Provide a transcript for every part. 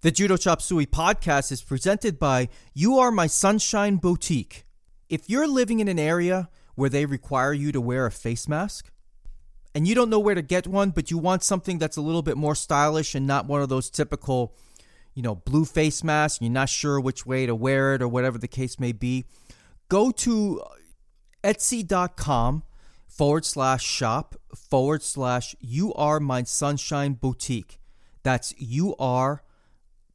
The Judo Chop Suey podcast is presented by You Are My Sunshine Boutique. If you're living in an area where they require you to wear a face mask, and you don't know where to get one, but you want something that's a little bit more stylish and not one of those typical, you know, blue face masks, you're not sure which way to wear it or whatever the case may be, go to etsy.com forward slash shop forward slash You Are My Sunshine Boutique. That's You Are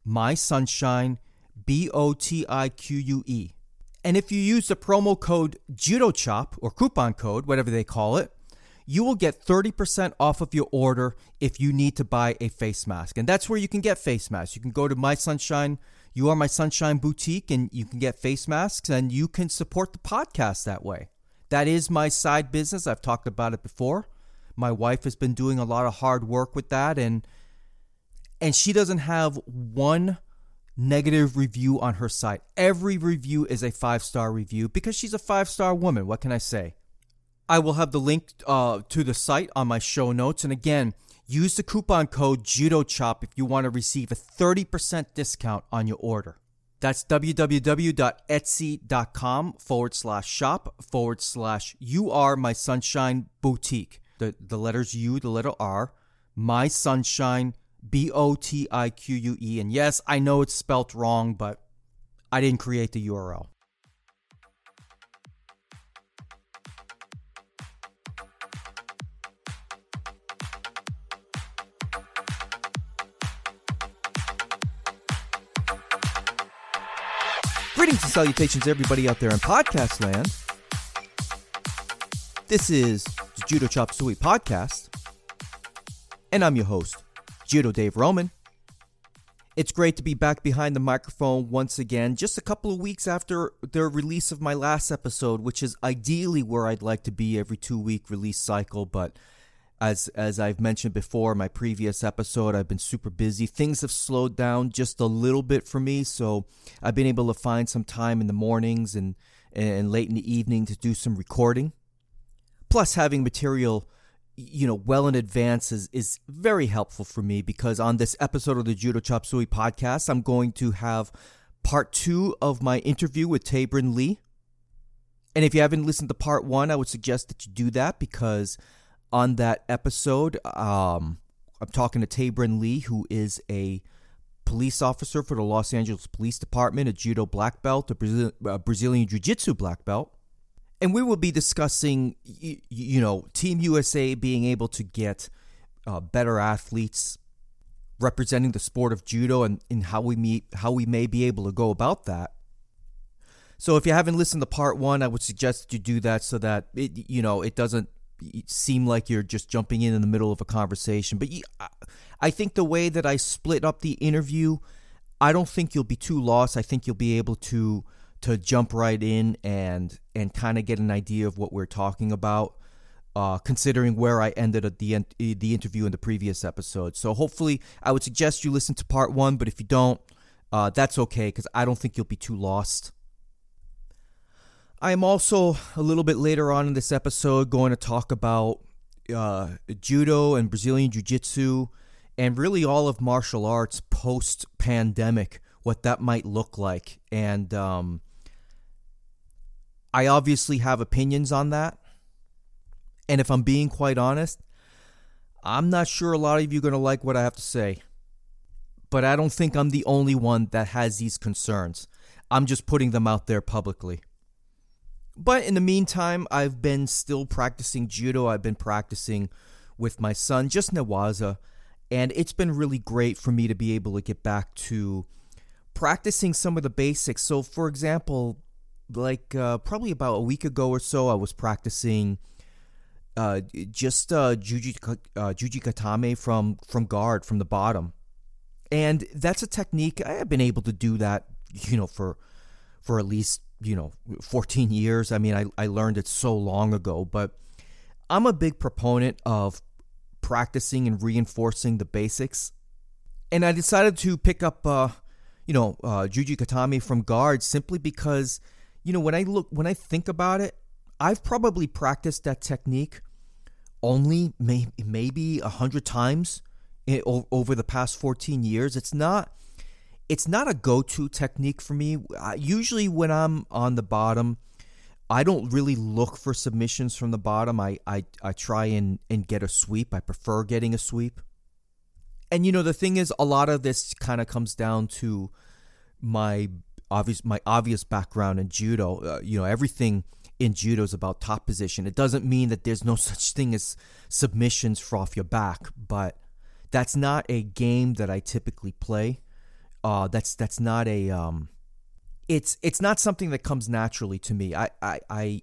my Sunshine, B O T I Q U E. And if you use the promo code JudoChop or coupon code, whatever they call it, you will get 30% off of your order if you need to buy a face mask. And that's where you can get face masks. You can go to My Sunshine, You Are My Sunshine Boutique, and you can get face masks and you can support the podcast that way. That is my side business. I've talked about it before. My wife has been doing a lot of hard work with that and and she doesn't have one negative review on her site. Every review is a five star review because she's a five star woman. What can I say? I will have the link uh, to the site on my show notes. And again, use the coupon code JudoChop if you want to receive a 30% discount on your order. That's www.etsy.com forward slash shop forward slash you are my sunshine boutique. The, the letters U, the letter R, my sunshine B O T I Q U E. And yes, I know it's spelt wrong, but I didn't create the URL. Greetings and salutations, everybody out there in podcast land. This is the Judo Chop Suey podcast, and I'm your host, Judo Dave Roman. It's great to be back behind the microphone once again, just a couple of weeks after the release of my last episode, which is ideally where I'd like to be every two week release cycle. But as as I've mentioned before, my previous episode, I've been super busy. Things have slowed down just a little bit for me, so I've been able to find some time in the mornings and and late in the evening to do some recording. Plus, having material you know, well in advance is, is very helpful for me because on this episode of the Judo Chop Suey podcast, I'm going to have part two of my interview with Tabron Lee. And if you haven't listened to part one, I would suggest that you do that because on that episode, um, I'm talking to Tabron Lee, who is a police officer for the Los Angeles Police Department, a judo black belt, a, Brazil- a Brazilian Jiu Jitsu black belt and we will be discussing, you, you know, Team USA being able to get uh, better athletes representing the sport of judo and, and how we meet, how we may be able to go about that. So if you haven't listened to part one, I would suggest you do that so that it, you know, it doesn't seem like you're just jumping in in the middle of a conversation. But I think the way that I split up the interview, I don't think you'll be too lost. I think you'll be able to to jump right in and and kind of get an idea of what we're talking about. Uh, considering where I ended at the end, the interview in the previous episode, so hopefully I would suggest you listen to part one. But if you don't, uh, that's okay because I don't think you'll be too lost. I am also a little bit later on in this episode going to talk about uh, judo and Brazilian Jiu Jitsu and really all of martial arts post pandemic, what that might look like. And um, I obviously have opinions on that. And if I'm being quite honest, I'm not sure a lot of you are going to like what I have to say. But I don't think I'm the only one that has these concerns. I'm just putting them out there publicly. But in the meantime, I've been still practicing judo. I've been practicing with my son, just Newaza. And it's been really great for me to be able to get back to practicing some of the basics. So, for example, like uh, probably about a week ago or so, I was practicing uh, just uh, juji uh, katame from from guard from the bottom, and that's a technique I have been able to do that. You know, for for at least you know 14 years. I mean, I I learned it so long ago, but I'm a big proponent of practicing and reinforcing the basics, and I decided to pick up. Uh, you know, uh, Katame from guard simply because you know, when I look, when I think about it, I've probably practiced that technique only may, maybe a hundred times in, over the past 14 years. It's not, it's not a go-to technique for me. usually when I'm on the bottom, I don't really look for submissions from the bottom. I I, I try and, and get a sweep. I prefer getting a sweep. And you know the thing is a lot of this kind of comes down to my obvious my obvious background in judo. Uh, you know everything in judo is about top position. It doesn't mean that there's no such thing as submissions for off your back, but that's not a game that I typically play. Uh, that's that's not a um, it's it's not something that comes naturally to me. I I, I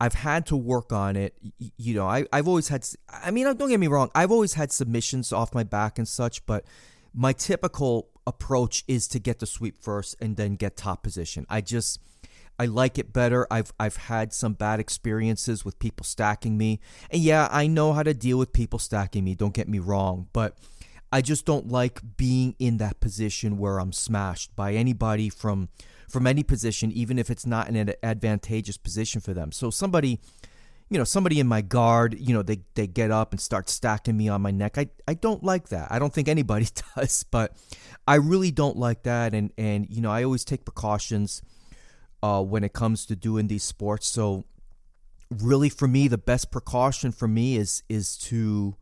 I've had to work on it. You know, I I've always had. I mean, don't get me wrong. I've always had submissions off my back and such, but my typical approach is to get the sweep first and then get top position. I just I like it better. I've I've had some bad experiences with people stacking me. And yeah, I know how to deal with people stacking me, don't get me wrong, but I just don't like being in that position where I'm smashed by anybody from from any position even if it's not an advantageous position for them. So somebody you know, somebody in my guard, you know, they, they get up and start stacking me on my neck. I, I don't like that. I don't think anybody does, but I really don't like that. And, and you know, I always take precautions uh, when it comes to doing these sports. So really for me the best precaution for me is is to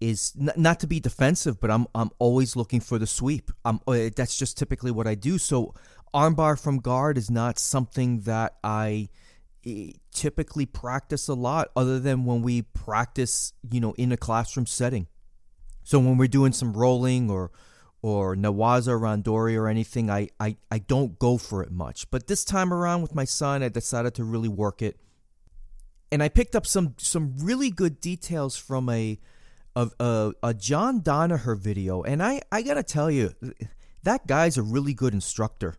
is n- not to be defensive but I'm I'm always looking for the sweep. I'm uh, that's just typically what I do. So armbar from guard is not something that I Eh, typically practice a lot other than when we practice, you know, in a classroom setting. So when we're doing some rolling or or Newaza Randori or anything, I, I, I don't go for it much. But this time around with my son, I decided to really work it. And I picked up some some really good details from a of a, a John Danaher video. And I, I gotta tell you, that guy's a really good instructor.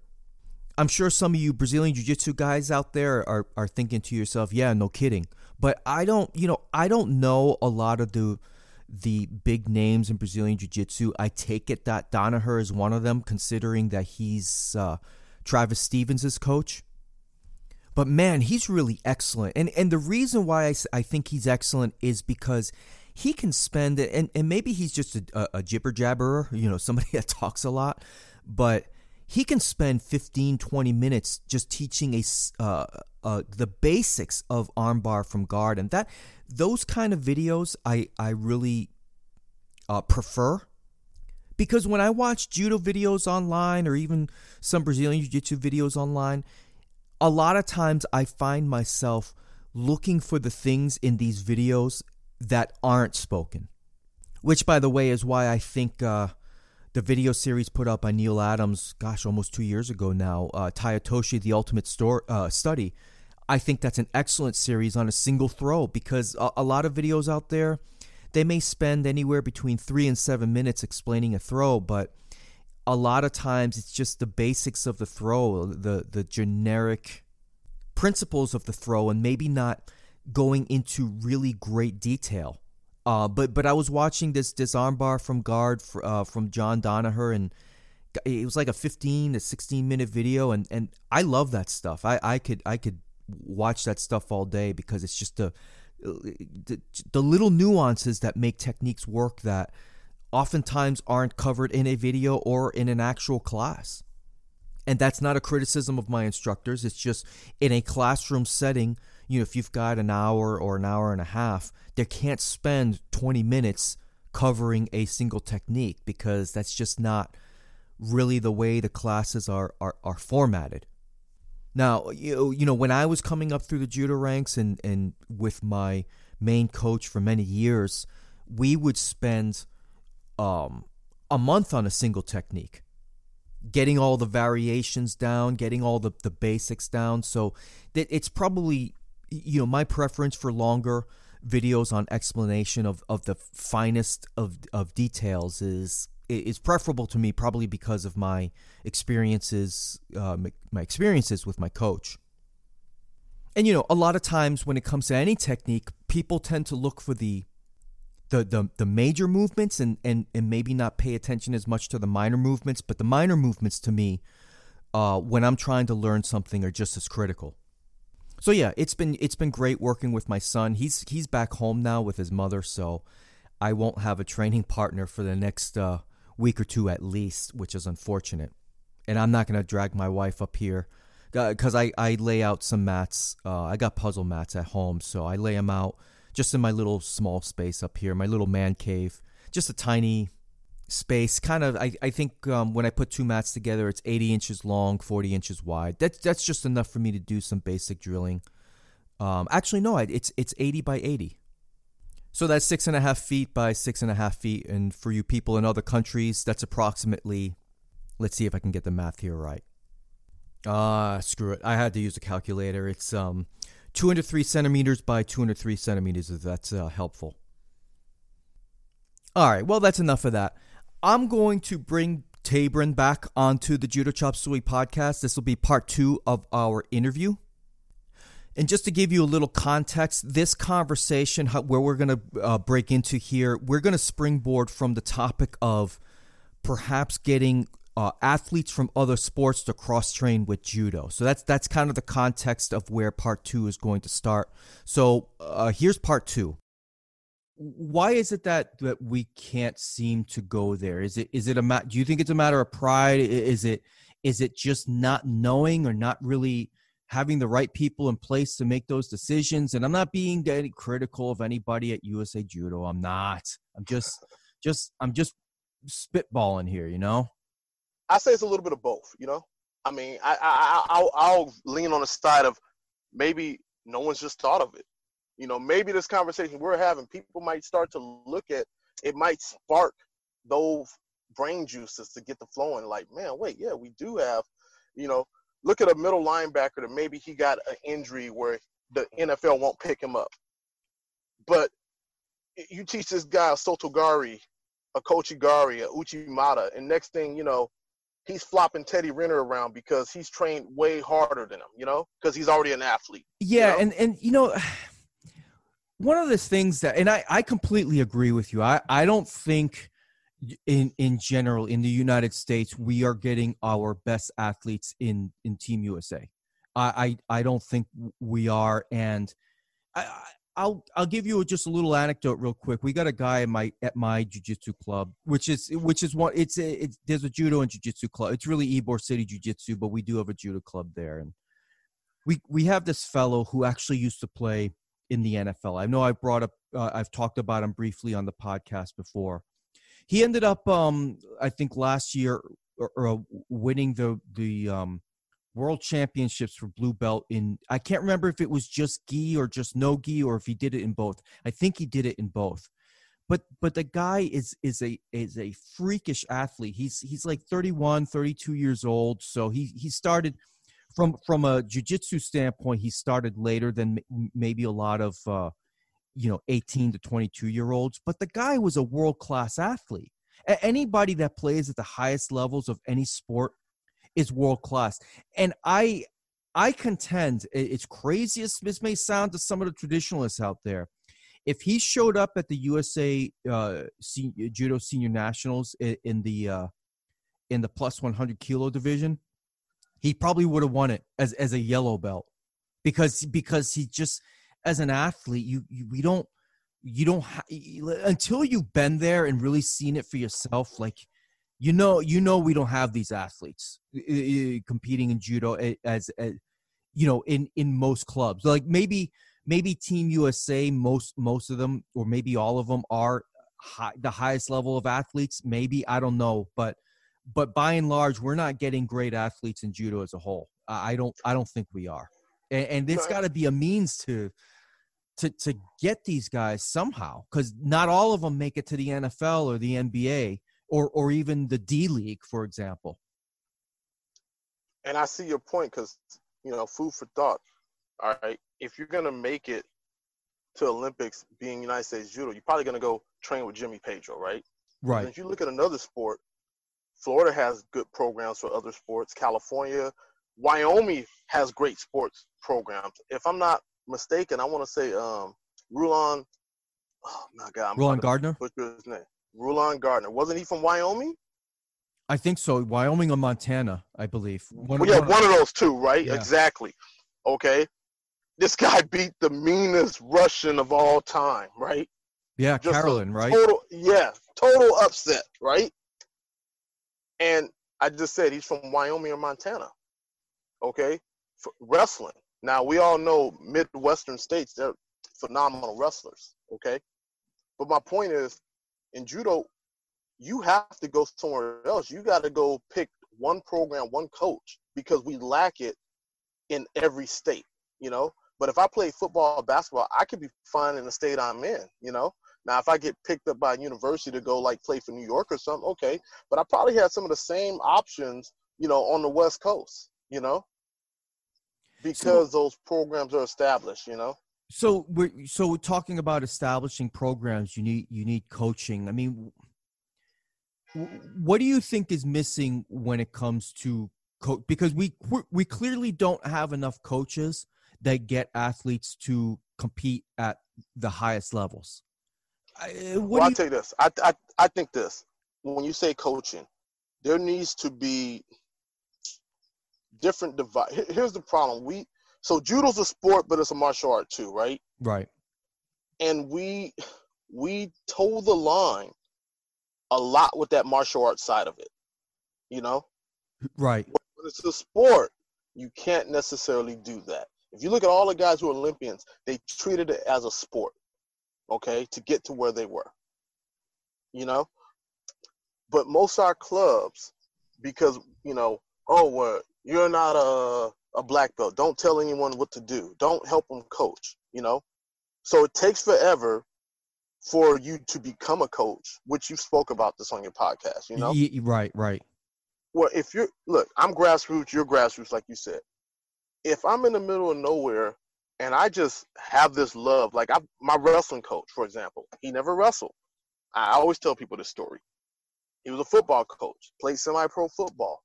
I'm sure some of you Brazilian Jiu Jitsu guys out there are, are thinking to yourself, yeah, no kidding. But I don't, you know, I don't know a lot of the the big names in Brazilian Jiu Jitsu. I take it that Danaher is one of them, considering that he's uh, Travis Stevens' coach. But man, he's really excellent. And and the reason why I, I think he's excellent is because he can spend it, and, and maybe he's just a, a, a jibber jabberer, you know, somebody that talks a lot, but he can spend 15, 20 minutes just teaching a, uh, uh, the basics of armbar from guard. And that those kind of videos I, I really uh, prefer because when I watch judo videos online or even some Brazilian Jiu Jitsu videos online, a lot of times I find myself looking for the things in these videos that aren't spoken. Which, by the way, is why I think uh, the video series put out by Neil Adams, gosh, almost two years ago now, uh, Toshi, The Ultimate Store, uh, Study, I think that's an excellent series on a single throw because a, a lot of videos out there, they may spend anywhere between three and seven minutes explaining a throw, but a lot of times it's just the basics of the throw, the the generic principles of the throw, and maybe not going into really great detail. Uh, but but I was watching this this armbar from guard for, uh, from John Danaher, and it was like a 15 to 16 minute video, and, and I love that stuff. I, I could I could watch that stuff all day because it's just the, the little nuances that make techniques work that oftentimes aren't covered in a video or in an actual class. And that's not a criticism of my instructors. It's just in a classroom setting, you know, if you've got an hour or an hour and a half, they can't spend 20 minutes covering a single technique because that's just not really the way the classes are are, are formatted. Now, you, you know, when I was coming up through the judo ranks and, and with my main coach for many years, we would spend um, a month on a single technique, getting all the variations down, getting all the, the basics down. So it's probably, you know, my preference for longer videos on explanation of, of the finest of, of details is is preferable to me probably because of my experiences uh, my experiences with my coach. And you know a lot of times when it comes to any technique people tend to look for the the the, the major movements and, and and maybe not pay attention as much to the minor movements but the minor movements to me uh, when i'm trying to learn something are just as critical so yeah it's been it's been great working with my son he's he's back home now with his mother so I won't have a training partner for the next uh, week or two at least, which is unfortunate. and I'm not gonna drag my wife up here because I I lay out some mats. Uh, I got puzzle mats at home, so I lay them out just in my little small space up here, my little man cave, just a tiny space. Kind of, I I think um, when I put two mats together, it's 80 inches long, 40 inches wide. That's that's just enough for me to do some basic drilling. Um, actually, no, it's it's 80 by 80. So that's six and a half feet by six and a half feet. And for you people in other countries, that's approximately, let's see if I can get the math here right. Ah, uh, screw it. I had to use a calculator. It's um, 203 centimeters by 203 centimeters, if that's uh, helpful. All right, well, that's enough of that. I'm going to bring Tabron back onto the Judo Chop Suey podcast. This will be part two of our interview. And just to give you a little context, this conversation, where we're going to uh, break into here, we're going to springboard from the topic of perhaps getting uh, athletes from other sports to cross train with judo. So that's that's kind of the context of where part two is going to start. So uh, here's part two. Why is it that that we can't seem to go there? Is it is it a ma- do you think it's a matter of pride? Is it is it just not knowing or not really having the right people in place to make those decisions? And I'm not being any critical of anybody at USA Judo. I'm not. I'm just just I'm just spitballing here, you know. I say it's a little bit of both. You know, I mean, I, I I'll, I'll lean on the side of maybe no one's just thought of it. You know, maybe this conversation we're having, people might start to look at it, might spark those brain juices to get the flowing. Like, man, wait, yeah, we do have, you know, look at a middle linebacker that maybe he got an injury where the NFL won't pick him up. But you teach this guy a Sotogari, a Kochigari, a Uchimata, and next thing you know, he's flopping Teddy Riner around because he's trained way harder than him, you know, because he's already an athlete. Yeah, you know? and and you know, one of the things that, and I I completely agree with you. I I don't think in in general in the United States we are getting our best athletes in in Team USA. I I, I don't think we are, and I, I'll I'll give you just a little anecdote real quick. We got a guy at my at my jujitsu club, which is which is one. It's a, it's there's a judo and jujitsu club. It's really Ybor City Jiu-Jitsu, but we do have a judo club there, and we we have this fellow who actually used to play in the NFL. I know I've brought up uh, I've talked about him briefly on the podcast before. He ended up, um, I think, last year or, or winning the the um, world championships for blue belt in I can't remember if it was just gi or just no gi or if he did it in both. I think he did it in both. But but the guy is is a is a freakish athlete. He's he's like 31, 32 years old, so he he started from from a jiu-jitsu standpoint, he started later than maybe a lot of uh, you know 18 to 22 year olds, but the guy was a world-class athlete. Anybody that plays at the highest levels of any sport is world class. And I I contend it's crazy as this may sound to some of the traditionalists out there. If he showed up at the USA uh, Judo Senior Nationals in, in the uh, in the plus 100 kilo division, he probably would have won it as as a yellow belt because because he just as an athlete you, you we don't you don't ha- until you've been there and really seen it for yourself like you know you know we don't have these athletes competing in judo as, as you know in in most clubs. Like maybe maybe team usa most most of them or maybe all of them are high, the highest level of athletes maybe i don't know but but by and large we're not getting great athletes in judo as a whole i don't i don't think we are and, and it's got to be a means to to to get these guys somehow because not all of them make it to the nfl or the nba or or even the D League, for example. And I see your point because you know, food for thought. All right, if you're gonna make it to Olympics, being United States judo, you're probably gonna go train with Jimmy Pedro, right? Right. And if you look at another sport, Florida has good programs for other sports. California, Wyoming has great sports programs. If I'm not mistaken, I want to say um, Rulon. Oh my God, I'm Rulon Gardner. Butcher his name. Rulon Gardner. Wasn't he from Wyoming? I think so. Wyoming or Montana, I believe. One, well, yeah, one, one of those two, right? Yeah. Exactly. Okay. This guy beat the meanest Russian of all time, right? Yeah, Just Karelin, right? Total, yeah, total upset, right? And I just said he's from Wyoming or Montana. Okay, For wrestling. Now we all know Midwestern states; they're phenomenal wrestlers. Okay, but my point is, in judo, you have to go somewhere else. You got to go pick one program, one coach, because we lack it in every state. You know, but if I play football, or basketball, I could be fine in the state I'm in. You know, now, if I get picked up by a university to go like play for New York or something, okay. But I probably had some of the same options, you know, on the West Coast, you know, because so, those programs are established, you know. So we're so we're talking about establishing programs. You need you need coaching. I mean, what do you think is missing when it comes to coach? Because we we clearly don't have enough coaches that get athletes to compete at the highest levels. I, well, I'll tell you this. I, I I think this. When you say coaching, there needs to be different divide. Here's the problem. We so judo's a sport, but it's a martial art too, right? Right. And we we toe the line a lot with that martial art side of it. You know? Right. When it's a sport, you can't necessarily do that. If you look at all the guys who are Olympians, they treated it as a sport okay, to get to where they were. You know? But most our clubs, because, you know, oh, well, you're not a, a black belt. Don't tell anyone what to do. Don't help them coach, you know? So it takes forever for you to become a coach, which you spoke about this on your podcast, you know? Yeah, right, right. Well, if you're, look, I'm grassroots, you're grassroots, like you said. If I'm in the middle of nowhere and I just have this love. Like I, my wrestling coach, for example, he never wrestled. I always tell people this story. He was a football coach, played semi-pro football,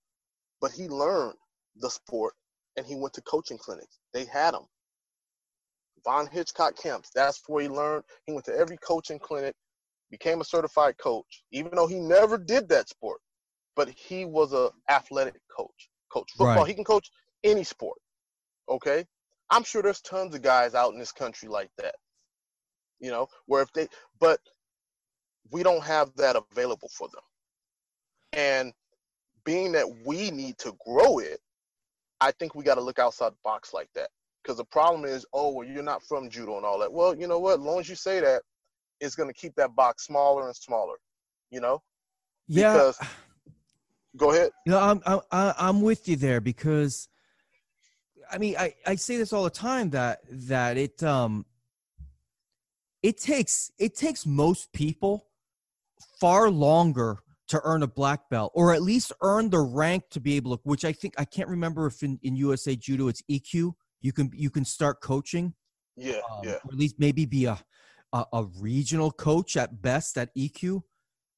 but he learned the sport and he went to coaching clinics. They had him. Von Hitchcock camps. That's where he learned. He went to every coaching clinic, became a certified coach, even though he never did that sport. But he was a athletic coach. Coach football. Right. He can coach any sport. Okay. I'm sure there's tons of guys out in this country like that. You know, where if they, but we don't have that available for them. And being that we need to grow it, I think we got to look outside the box like that. Because the problem is, oh, well, you're not from judo and all that. Well, you know what? As long as you say that, it's going to keep that box smaller and smaller. You know? Yeah. Because, go ahead. You know, I'm I'm I'm with you there because I mean, I, I say this all the time that that it um it takes it takes most people far longer to earn a black belt or at least earn the rank to be able to which I think I can't remember if in, in USA judo it's ikkyu you can you can start coaching. Yeah um, yeah. or at least maybe be a, a, a regional coach at best at ikkyu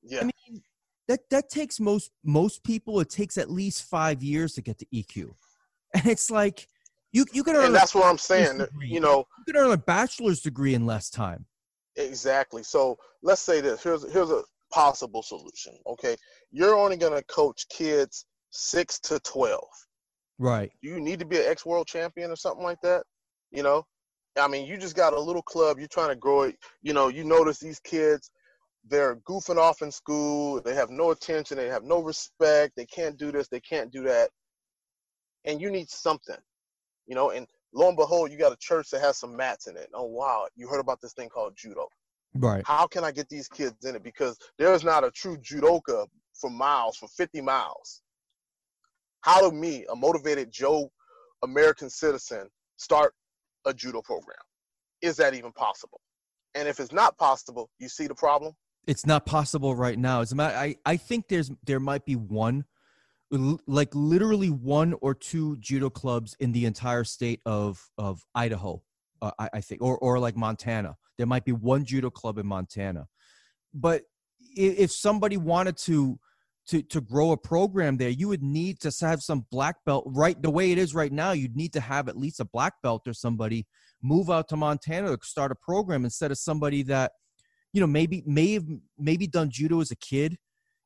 yeah. I mean that that takes most most people it takes at least 5 years to get to ikkyu and it's like you you can earn. And that's what I'm saying. Degree. You know, you can earn a bachelor's degree in less time. Exactly. So let's say this. Here's here's a possible solution. Okay, you're only going to coach kids six to twelve. Right. You need to be an ex world champion or something like that. You know, I mean, you just got a little club. You're trying to grow it. You know, you notice these kids. They're goofing off in school. They have no attention. They have no respect. They can't do this. They can't do that. And you need something you know, and lo and behold, you got a church that has some mats in it. Oh wow, you heard about this thing called judo. Right. How can I get these kids in it? Because there is not a true judoka for miles, for 50 miles. How do me, a motivated Joe American citizen, start a judo program? Is that even possible? And if it's not possible, you see the problem? It's not possible right now. As a matter, I, I think there's there might be one like literally one or two judo clubs in the entire state of of Idaho, uh, I, I, think, or or like Montana. There might be one judo club in Montana, but if somebody wanted to to to grow a program there, you would need to have some black belt. Right, the way it is right now, you'd need to have at least a black belt or somebody move out to Montana to start a program instead of somebody that you know maybe may have maybe done judo as a kid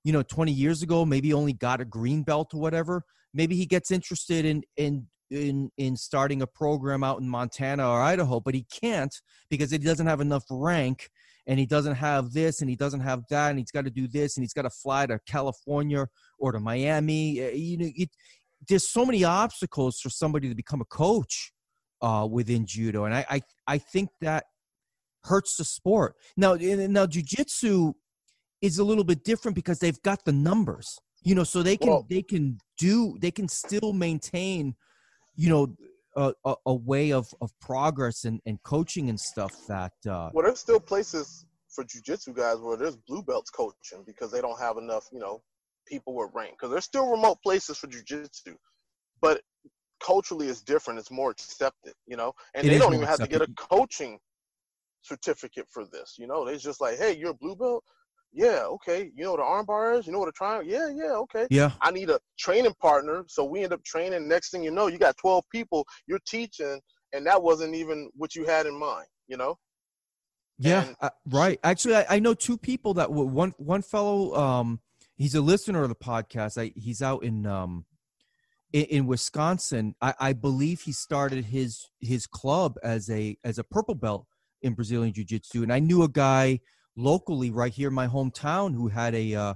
you know 20 years ago maybe only got a green belt or whatever maybe he gets interested in in in in starting a program out in Montana or Idaho but he can't because he doesn't have enough rank and he doesn't have this and he doesn't have that and he's got to do this and he's got to fly to California or to Miami. Eh, you know, it, there's so many obstacles for somebody to become a coach uh, within judo, and I, I I think that hurts the sport. Now now jujitsu is a little bit different because they've got the numbers, you know, so they can well, they can do they can still maintain, you know, a, a, a, way of, of progress and, and coaching and stuff that uh well there's still places for jujitsu guys where there's blue belts coaching because they don't have enough you know people with rank because there's still remote places for jujitsu but culturally it's different it's more accepted you know and it they don't even accepted. have to get a coaching certificate for this you know they just like hey you're a blue belt yeah, okay. You know what an armbar is? You know what a triangle? Yeah, yeah, okay. Yeah. I need a training partner. So we end up training. Next thing you know, you got 12 people you're teaching, and that wasn't even what you had in mind, you know? Yeah, and, uh, right. Actually, I, I, know two people that one one fellow. Um, he's a listener of the podcast. I, he's out in um, in, in Wisconsin. I, I believe he started his his club as a as a purple belt in Brazilian Jiu Jitsu, and I knew a guy locally right here in my hometown who had a uh,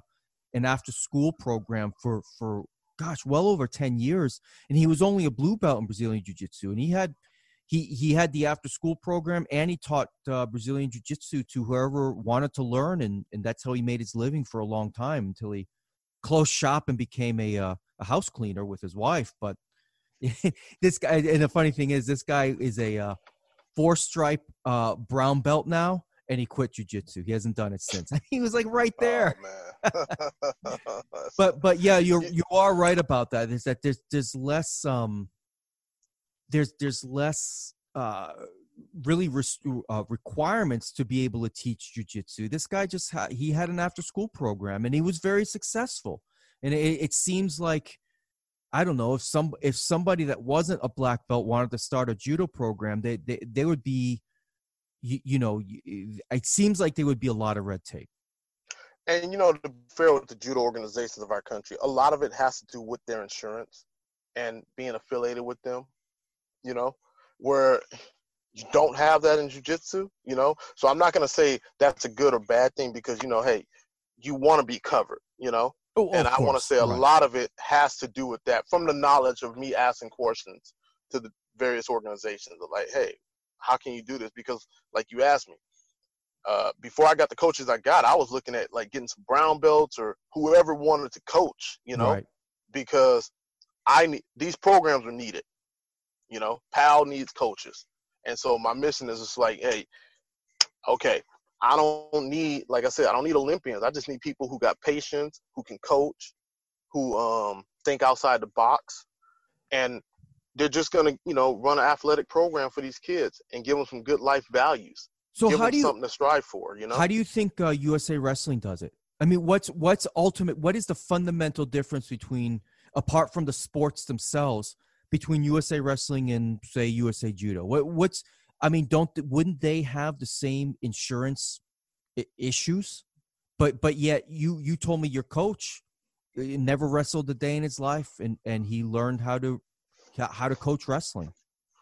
an after school program for for gosh well over 10 years. And he was only a blue belt in brazilian jiu-jitsu. And he had he he had the after school program and he taught uh, brazilian jiu-jitsu to whoever wanted to learn. And and that's how he made his living for a long time until he closed shop and became a uh, a house cleaner with his wife. But this guy and the funny thing is this guy is a uh, four stripe uh, brown belt now and he quit jujitsu. He hasn't done it since. he was like right there. Oh, but but yeah, you're you are right about that. Is that there's there's less um there's there's less uh really res- uh, requirements to be able to teach jujitsu. This guy just had he had an after school program and he was very successful. And it, it seems like I don't know if some if somebody that wasn't a black belt wanted to start a judo program, they they, they would be you, you know, it seems like there would be a lot of red tape. And you know, to be fair with the judo organizations of our country, a lot of it has to do with their insurance and being affiliated with them. You know, where you don't have that in jujitsu. You know, so I'm not going to say that's a good or bad thing because you know, hey, you want to be covered. You know, oh, oh and I want to say a right. lot of it has to do with that from the knowledge of me asking questions to the various organizations. Like, hey, how can you do this? Because like you asked me, uh, before I got the coaches I got, I was looking at like getting some brown belts or whoever wanted to coach, you know, right. because I need these programs are needed. You know, PAL needs coaches, and so my mission is just like, hey, okay, I don't need, like I said, I don't need Olympians. I just need people who got patience, who can coach, who um, think outside the box, and they're just going to you know run an athletic program for these kids and give them some good life values. So give how do you something to strive for you know? How do you think uh, usa wrestling does it? I mean what's what's ultimate what is the fundamental difference between apart from the sports themselves between usa wrestling and say usa judo? What what's i mean don't wouldn't they have the same insurance issues? But but yet you you told me your coach uh, never wrestled a day in his life and and he learned how to how to coach wrestling.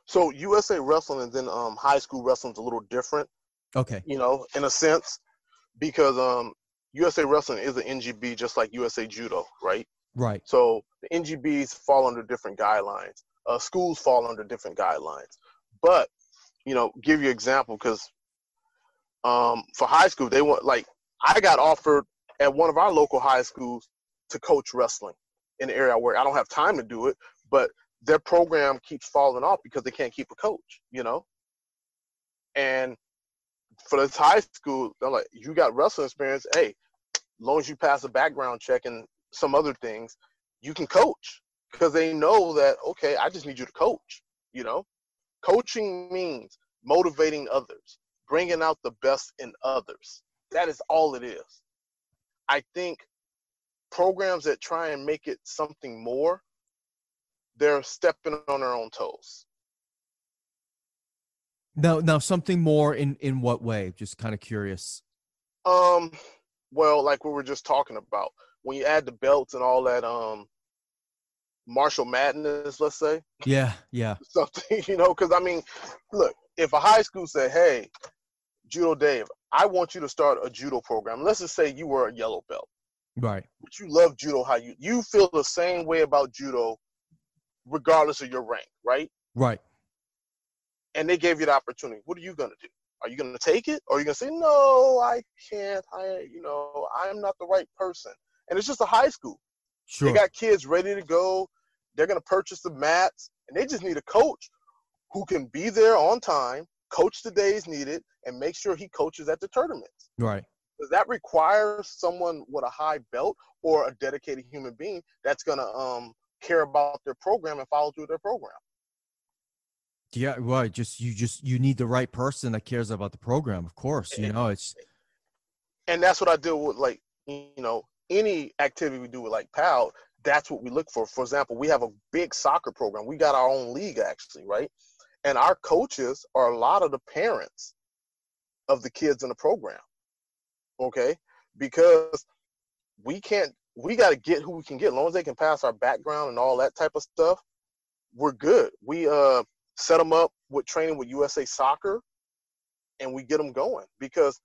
So USA wrestling and then um, high school wrestling is a little different. Okay. You know, in a sense, because um, USA wrestling is an NGB just like USA judo, right? Right. So the NGBs fall under different guidelines. Uh, schools fall under different guidelines. But you know, give you an example because um, for high school they want like I got offered at one of our local high schools to coach wrestling in the area where I don't have time to do it, but their program keeps falling off because they can't keep a coach, you know? And for this high school, they're like, you got wrestling experience. Hey, as long as you pass a background check and some other things, you can coach because they know that, okay, I just need you to coach, you know? Coaching means motivating others, bringing out the best in others. That is all it is. I think programs that try and make it something more they're stepping on their own toes. Now, now something more in in what way? Just kind of curious. Um, well, like we were just talking about, when you add the belts and all that, um, martial madness, let's say. Yeah, yeah. Something, you know, because I mean, look, if a high school said, "Hey, Judo Dave, I want you to start a judo program. Let's just say you were a yellow belt. Right. But you love judo how you you feel the same way about judo regardless of your rank, right? Right. And they gave you the opportunity. What are you gonna do? Are you gonna take it? Or are you gonna say, No, I can't, I you know, I'm not the right person. And it's just a high school. Sure. They got kids ready to go. They're gonna purchase the mats and they just need a coach who can be there on time, coach the days needed, and make sure he coaches at the tournaments. Right. Does that require someone with a high belt or a dedicated human being that's gonna um care about their program and follow through their program? Yeah, right. Just you just you need the right person that cares about the program, of course. You know, it's and that's what I do with like you know any activity we do with like PAL. That's what we look for. For example, we have a big soccer program. We got our own league actually, right? And our coaches are a lot of the parents of the kids in the program. Okay, because we can't. We got to get who we can get. As long as they can pass our background and all that type of stuff, we're good. We uh set them up with training with USA Soccer, and we get them going because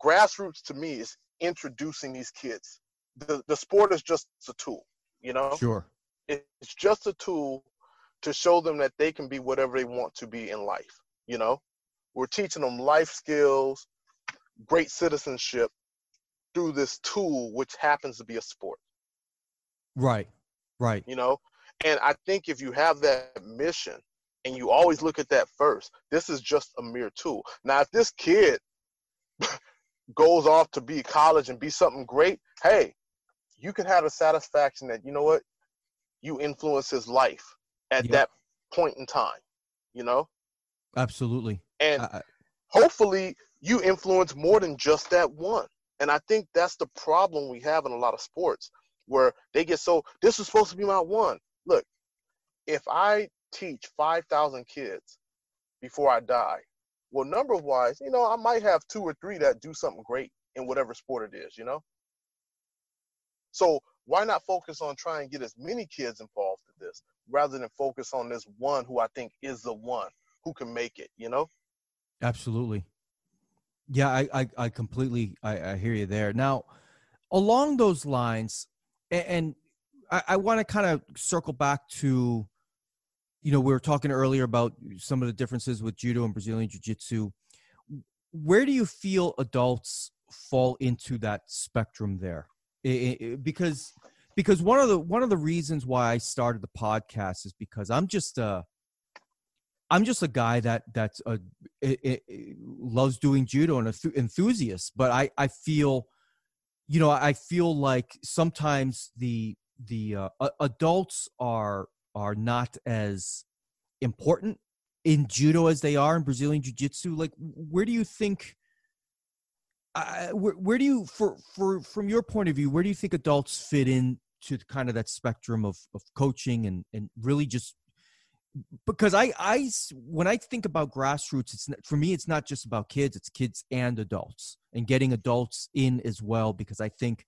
grassroots to me is introducing these kids. The the sport is just a tool, you know. sure. It's just a tool to show them that they can be whatever they want to be in life. You know, we're teaching them life skills, great citizenship through this tool, which happens to be a sport. Right. Right. You know, and I think if you have that mission and you always look at that first, this is just a mere tool. Now, if this kid goes off to be college and be something great, hey, you can have the satisfaction that you know what, you influence his life at Yeah. that point in time. You know, Absolutely. and I- I- hopefully you influence more than just that one. And I think that's the problem we have in a lot of sports where they get so this is supposed to be my one. Look, if I teach 5,000 kids before I die, well, number wise, you know, I might have two or three that do something great in whatever sport it is, you know? So why not focus on trying to get as many kids involved in this rather than focus on this one who I think is the one who can make it, you know? Absolutely. Yeah, I, I, I completely, I, I hear you there. Now, along those lines, and, and I, I want to kind of circle back to, you know, we were talking earlier about some of the differences with judo and Brazilian jiu-jitsu. Where do you feel adults fall into that spectrum there? I- I- because because one of the one of the reasons why I started the podcast is because I'm just uh I'm just a guy that that's a it, it, loves doing judo and an enthusiast, but I I feel, you know, I feel like sometimes the the uh, adults are are not as important in judo as they are in Brazilian jiu-jitsu. Like, where do you think? I where, where do you for for from your point of view where do you think adults fit in to kind of that spectrum of of coaching and and really just because I, I when I think about grassroots, it's not, for me, it's not just about kids; it's kids and adults, and getting adults in as well. Because I think,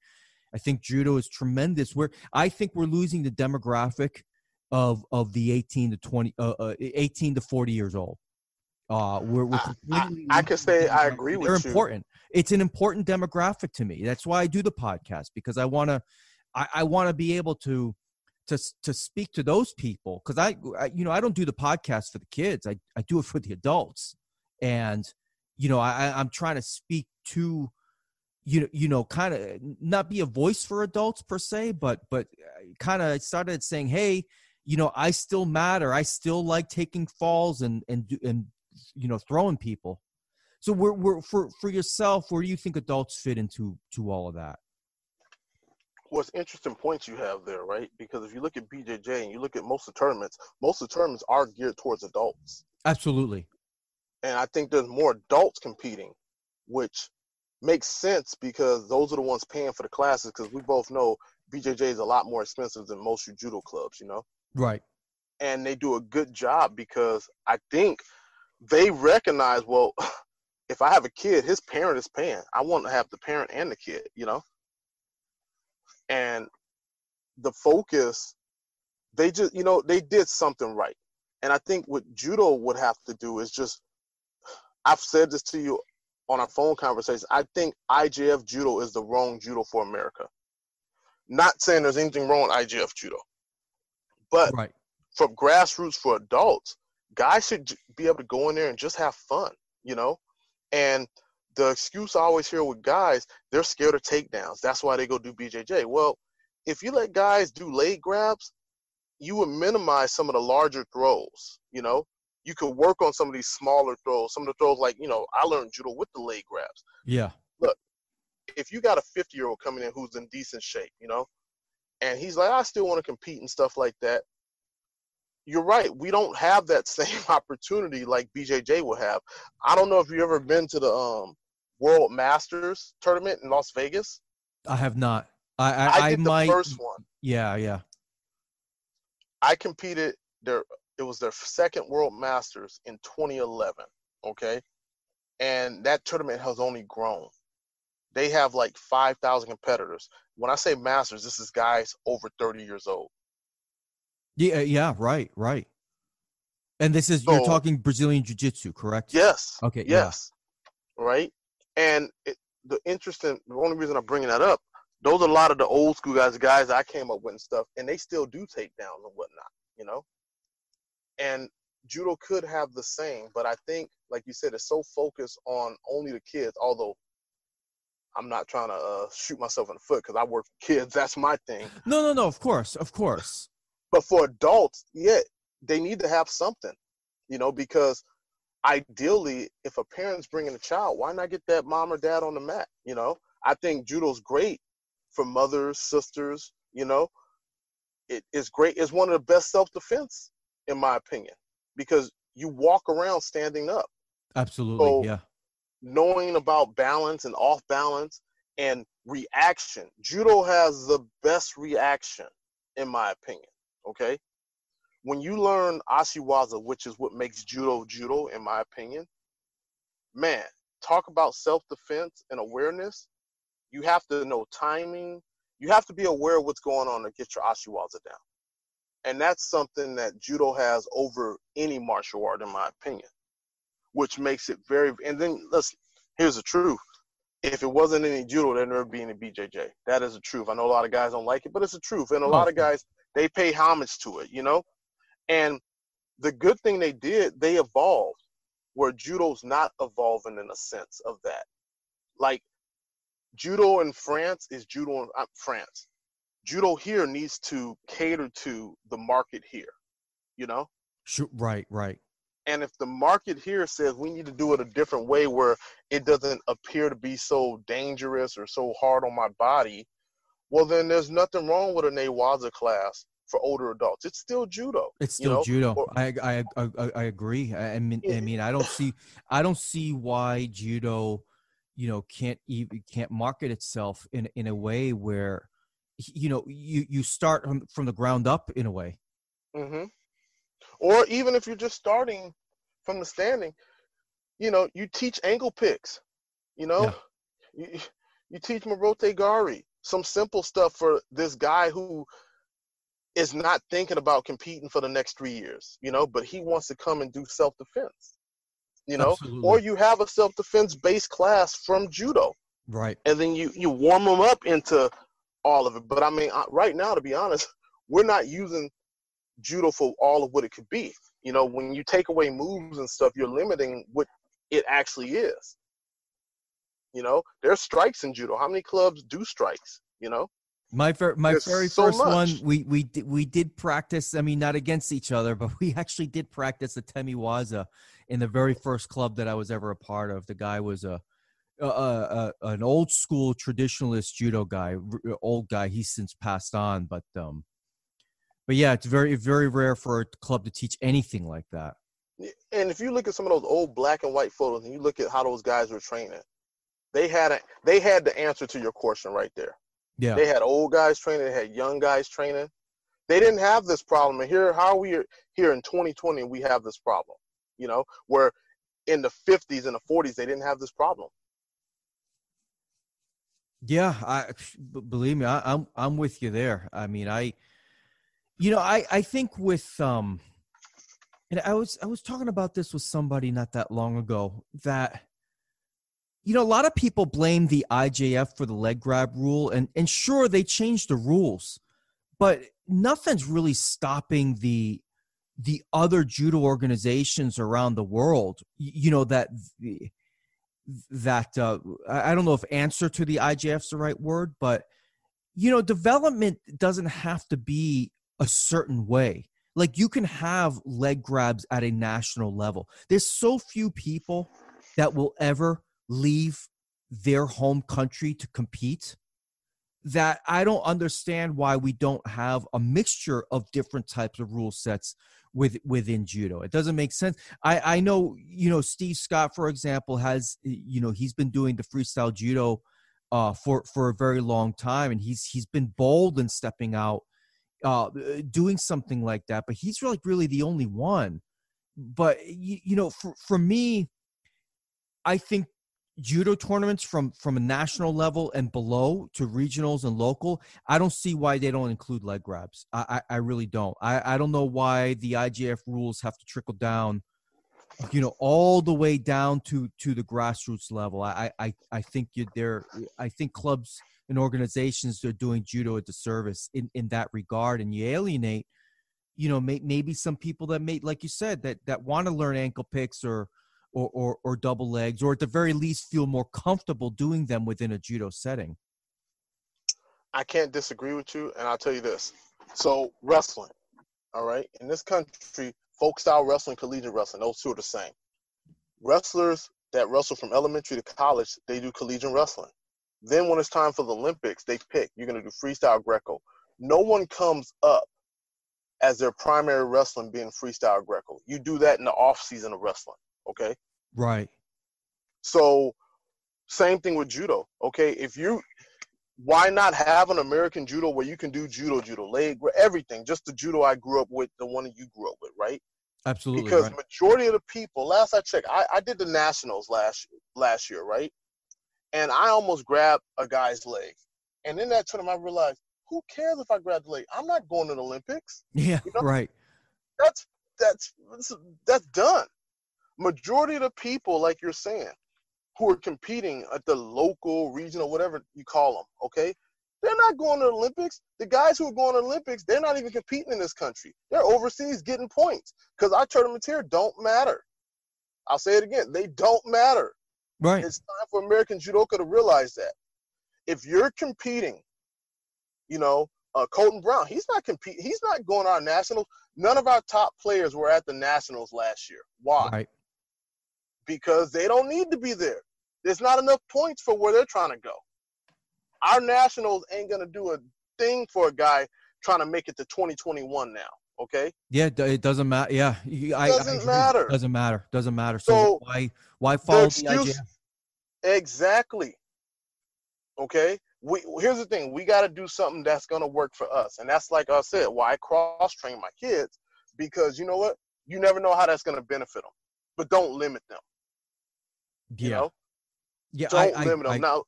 I think judo is tremendous. Where I think we're losing the demographic of of the eighteen to twenty, uh, uh, eighteen to forty years old. Uh, we're, we're I- completely I can say I agree They're you. important. It's an important demographic to me. That's why I do the podcast because I want to, I, I want to be able to to to speak to those people because I, I you know I don't do the podcast for the kids. I I do it for the adults. And you know I I'm trying to speak to you you know kind of not be a voice for adults per se but but uh, kind of started saying hey you know I still matter. I still like taking falls and and and you know throwing people. So we're, we're for for yourself where do you think adults fit into to all of that what's interesting points you have there, right? Because if you look at BJJ and you look at most of the tournaments, most of the tournaments are geared towards adults. absolutely And I think there's more adults competing, which makes sense because those are the ones paying for the classes because we both know BJJ is a lot more expensive than most judo clubs, you know? right And they do a good job because I think they recognize, well, if I have a kid, his parent is paying. I want to have the parent and the kid, you know? And the focus, they just, you know, they did something right. And I think what judo would have to do is just I've said this to you on our phone conversation. I think IJF judo is the wrong judo for America. Not saying there's anything wrong with IJF judo, but Right. from grassroots for adults, guys should be able to go in there and just have fun, you know? And the excuse I always hear with guys, they're scared of takedowns. That's why they go do BJJ. Well, if you let guys do leg grabs, you would minimize some of the larger throws, you know? You could work on some of these smaller throws, some of the throws like, you know, I learned judo with the leg grabs. Yeah. Look, if you got a 50 year old coming in who's in decent shape, you know, and he's like, I still want to compete and stuff like that, you're right. We don't have that same opportunity like BJJ will have. I don't know if you've ever been to the um, World Masters tournament in Las Vegas. I have not. I I, I I, the might. first one. Yeah, yeah. I competed there. it was their second World Masters in 2011, okay? And that tournament has only grown. They have like 5,000 competitors. When I say masters, this is guys over 30 years old. Yeah, yeah, right, right. And this is you're talking Brazilian jiu-jitsu, correct? Yes. Okay, yeah. Yes. Right? And it, the interesting the only reason I'm bringing that up, those are a lot of the old school guys, guys I came up with and stuff, and they still do takedowns and whatnot, you know? And judo could have the same, but I think, like you said, it's so focused on only the kids, although I'm not trying to uh, shoot myself in the foot because I work with kids. That's my thing. No, no, no. Of course, of course. But for adults, yeah, they need to have something, you know, because ideally, if a parent's bringing a child, why not get that mom or dad on the mat? You know, I think judo's great for mothers, sisters. You know, it is great. It's one of the best self-defense, in my opinion, because you walk around standing up, Absolutely. So- yeah. knowing about balance and off balance and reaction. Judo has the best reaction, in my opinion. Okay, when you learn ashiwaza, which is what makes judo judo, in my opinion, man, talk about self-defense and awareness. You have to know timing. You have to be aware of what's going on to get your ashiwaza down, and that's something that judo has over any martial art, in my opinion, which makes it very. And then let's here's the truth. If it wasn't any judo, there'd never be any BJJ. That is the truth. I know a lot of guys don't like it, but it's the truth. And a lot of guys, they pay homage to it, you know? And the good thing they did, they evolved where judo's not evolving in a sense of that. Like judo in France is judo in uh, France. Judo here needs to cater to the market here, you know? Sure. Right, right. And if the market here says we need to do it a different way where it doesn't appear to be so dangerous or so hard on my body, well, then there's nothing wrong with a newaza class for older adults. It's still judo. It's you still know, judo. or- I, I, I, I- agree. I, mean, I mean, I don't see, I don't see why judo, you know, can't even can't market itself in in a way where, you know, you you start from, from the ground up in a way. mm-hmm. Or even if you're just starting from the standing, you know, you teach ankle picks. You know, you, you teach Morote Gari some simple stuff for this guy who is not thinking about competing for the next three years. You know, but he wants to come and do self defense. You know, Absolutely. or you have a self defense based class from judo Right. and then you you warm them up into all of it. But I mean, right now, to be honest, we're not using judo for all of what it could be. You know, when you take away moves and stuff, you're limiting what it actually is. You know, there's strikes in judo. How many clubs do strikes? You know, My ver- my There's very so first one, we we did, we did practice. I mean, not against each other, but we actually did practice the atemiwaza in the very first club that I was ever a part of. The guy was a, a an old school traditionalist judo guy, r- old guy. He's since passed on, but um, but yeah, it's very very rare for a club to teach anything like that. and if you look at some of those old black and white photos, and you look at how those guys were training, they had a, they had the answer to your question right there. Yeah, They had old guys training. They had young guys training. They didn't have this problem. And here, how are we here in 2020 we have this problem? You know, where in the 50s and the 40s they didn't have this problem. Yeah, I believe me, I, I'm I'm with you there. I mean, I, you know, I I think with um, And I was I was talking about this with somebody not that long ago that you know a lot of people blame the IJF for the leg grab rule and and sure they changed the rules but nothing's really stopping the the other judo organizations around the world you know that that uh, i don't know if answer to the ijf's the right word but you know development doesn't have to be a certain way. Like you can have leg grabs at a national level. There's so few people that will ever leave their home country to compete that I don't understand why we don't have a mixture of different types of rule sets with within judo. It doesn't make sense. I I know you know Steve Scott for example has you know he's been doing the freestyle judo uh, for for a very long time and he's he's been bold in stepping out uh, doing something like that but he's really really the only one but you, you know for for me I think judo tournaments from from a national level and below to regionals and local i don't see why they don't include leg grabs. I i, I really don't. I, I don't know why the IJF rules have to trickle down you know all the way down to to the grassroots level. I i i think you're there i think clubs and organizations are doing judo a disservice in in that regard and you alienate you know may, maybe some people that may like you said that that want to learn ankle picks or or, or, or double legs, or at the very least feel more comfortable doing them within a judo setting. I can't disagree with you, and I'll tell you this. So wrestling, all right, in this country, folk style wrestling, collegiate wrestling, those two are the same. Wrestlers that wrestle from elementary to college, they do collegiate wrestling. Then when it's time for the Olympics, they pick you're going to do freestyle Greco. No one comes up as their primary wrestling being freestyle Greco. You do that in the off season of wrestling. Okay. Right. So, same thing with judo. Okay. If you, why not have an American judo where you can do judo, judo, leg, everything? Just the judo I grew up with, the one that you grew up with, right? Absolutely. Because right. majority of the people, last I checked, I, I did the nationals last last year, right? And I almost grabbed a guy's leg. And in that tournament, I realized, who cares if I grab the leg? I'm not going to the Olympics. Yeah, you know? right. That's that's that's done majority of the people, like you're saying, who are competing at the local, regional, whatever you call them, okay, they're not going to the Olympics. The guys who are going to the Olympics, they're not even competing in this country. They're overseas getting points because our tournaments here don't matter. I'll say it again, they don't matter. Right. It's time for American judoka to realize that. If you're competing, you know, uh, Colton Brown, he's not competing. He's not going to our nationals. None of our top players were at the nationals last year. Why? Right because they don't need to be there. There's not enough points for where they're trying to go. Our Nationals ain't gonna do a thing for a guy trying to make it to 2021 now. Okay. Yeah, it doesn't matter. Yeah, I, doesn't I matter. Doesn't matter. Doesn't matter. So, so why why follow the, excuse, the Exactly. Okay. We here's the thing. We got to do something that's gonna work for us, and that's like I said. Why I cross train my kids because you know what? You never know how that's gonna benefit them, but don't limit them. Yeah. You know? Yeah. Don't I, limit I, them. I now,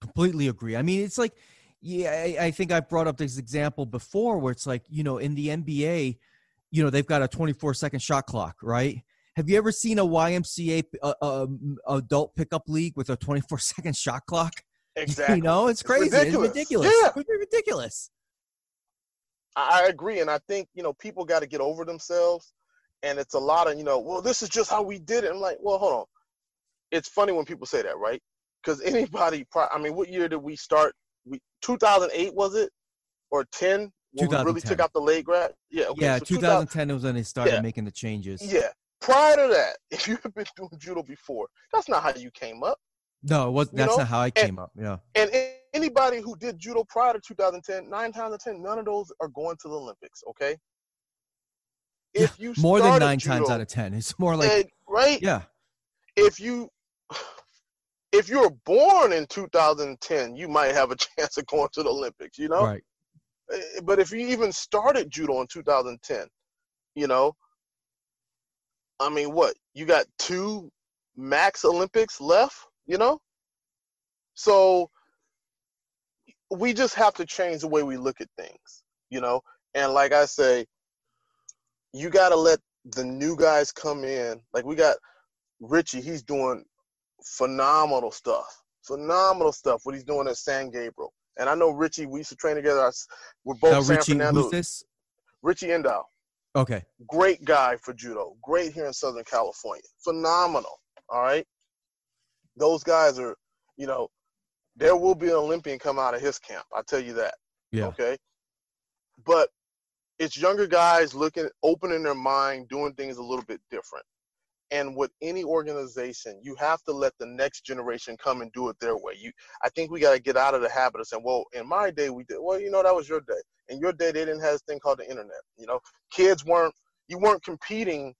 completely agree. I mean, it's like, yeah, I, I think I brought up this example before where it's like, you know, in the NBA, you know, they've got a 24 second shot clock, right? Have you ever seen a YMCA uh, uh, adult pickup league with a 24 second shot clock? Exactly. You know, it's crazy. It's ridiculous. It's ridiculous. Yeah. It's ridiculous. I agree. And I think, you know, people got to get over themselves. And it's a lot of, you know, well, this is just how we did it. I'm like, well, hold on it's funny when people say that, right? Because anybody, I mean, what year did we start? We 2008 was it, or 10? When we really took out the leg grab. Yeah. Okay, yeah. So 2010 was when they started yeah. making the changes. Yeah. Prior to that, if you have been doing judo before, that's not how you came up. No, it was. That's know? not how I came and, up. Yeah. And anybody who did judo prior to 2010, nine times out of ten, none of those are going to the Olympics. Okay. If you more than nine judo, times out of ten, it's more like and, right. Yeah. If you if you were born in 2010, you might have a chance of going to the Olympics, you know? Right. Eh, but if you even started judo in 2010, you know, I mean, what? You got two max Olympics left, you know? So we just have to change the way we look at things, you know? And like I say, you got to let the new guys come in. Like we got Richie, he's doing phenomenal stuff. Phenomenal stuff. What he's doing at San Gabriel. And I know Richie, we used to train together. We're both Now, San Richie, Fernando. who's this? Richie Endow. Okay. Great guy for judo. Great here in Southern California. Phenomenal. All right. Those guys are, you know, there will be an Olympian come out of his camp. I tell you that. Yeah. Okay. But it's younger guys looking, opening their mind, doing things a little bit different. And with any organization, you have to let the next generation come and do it their way. You, I think we got to get out of the habit of saying, "Well, in my day we did." Well, you know, that was your day. In your day, they didn't have this thing called the internet. You know, kids weren't. You weren't competing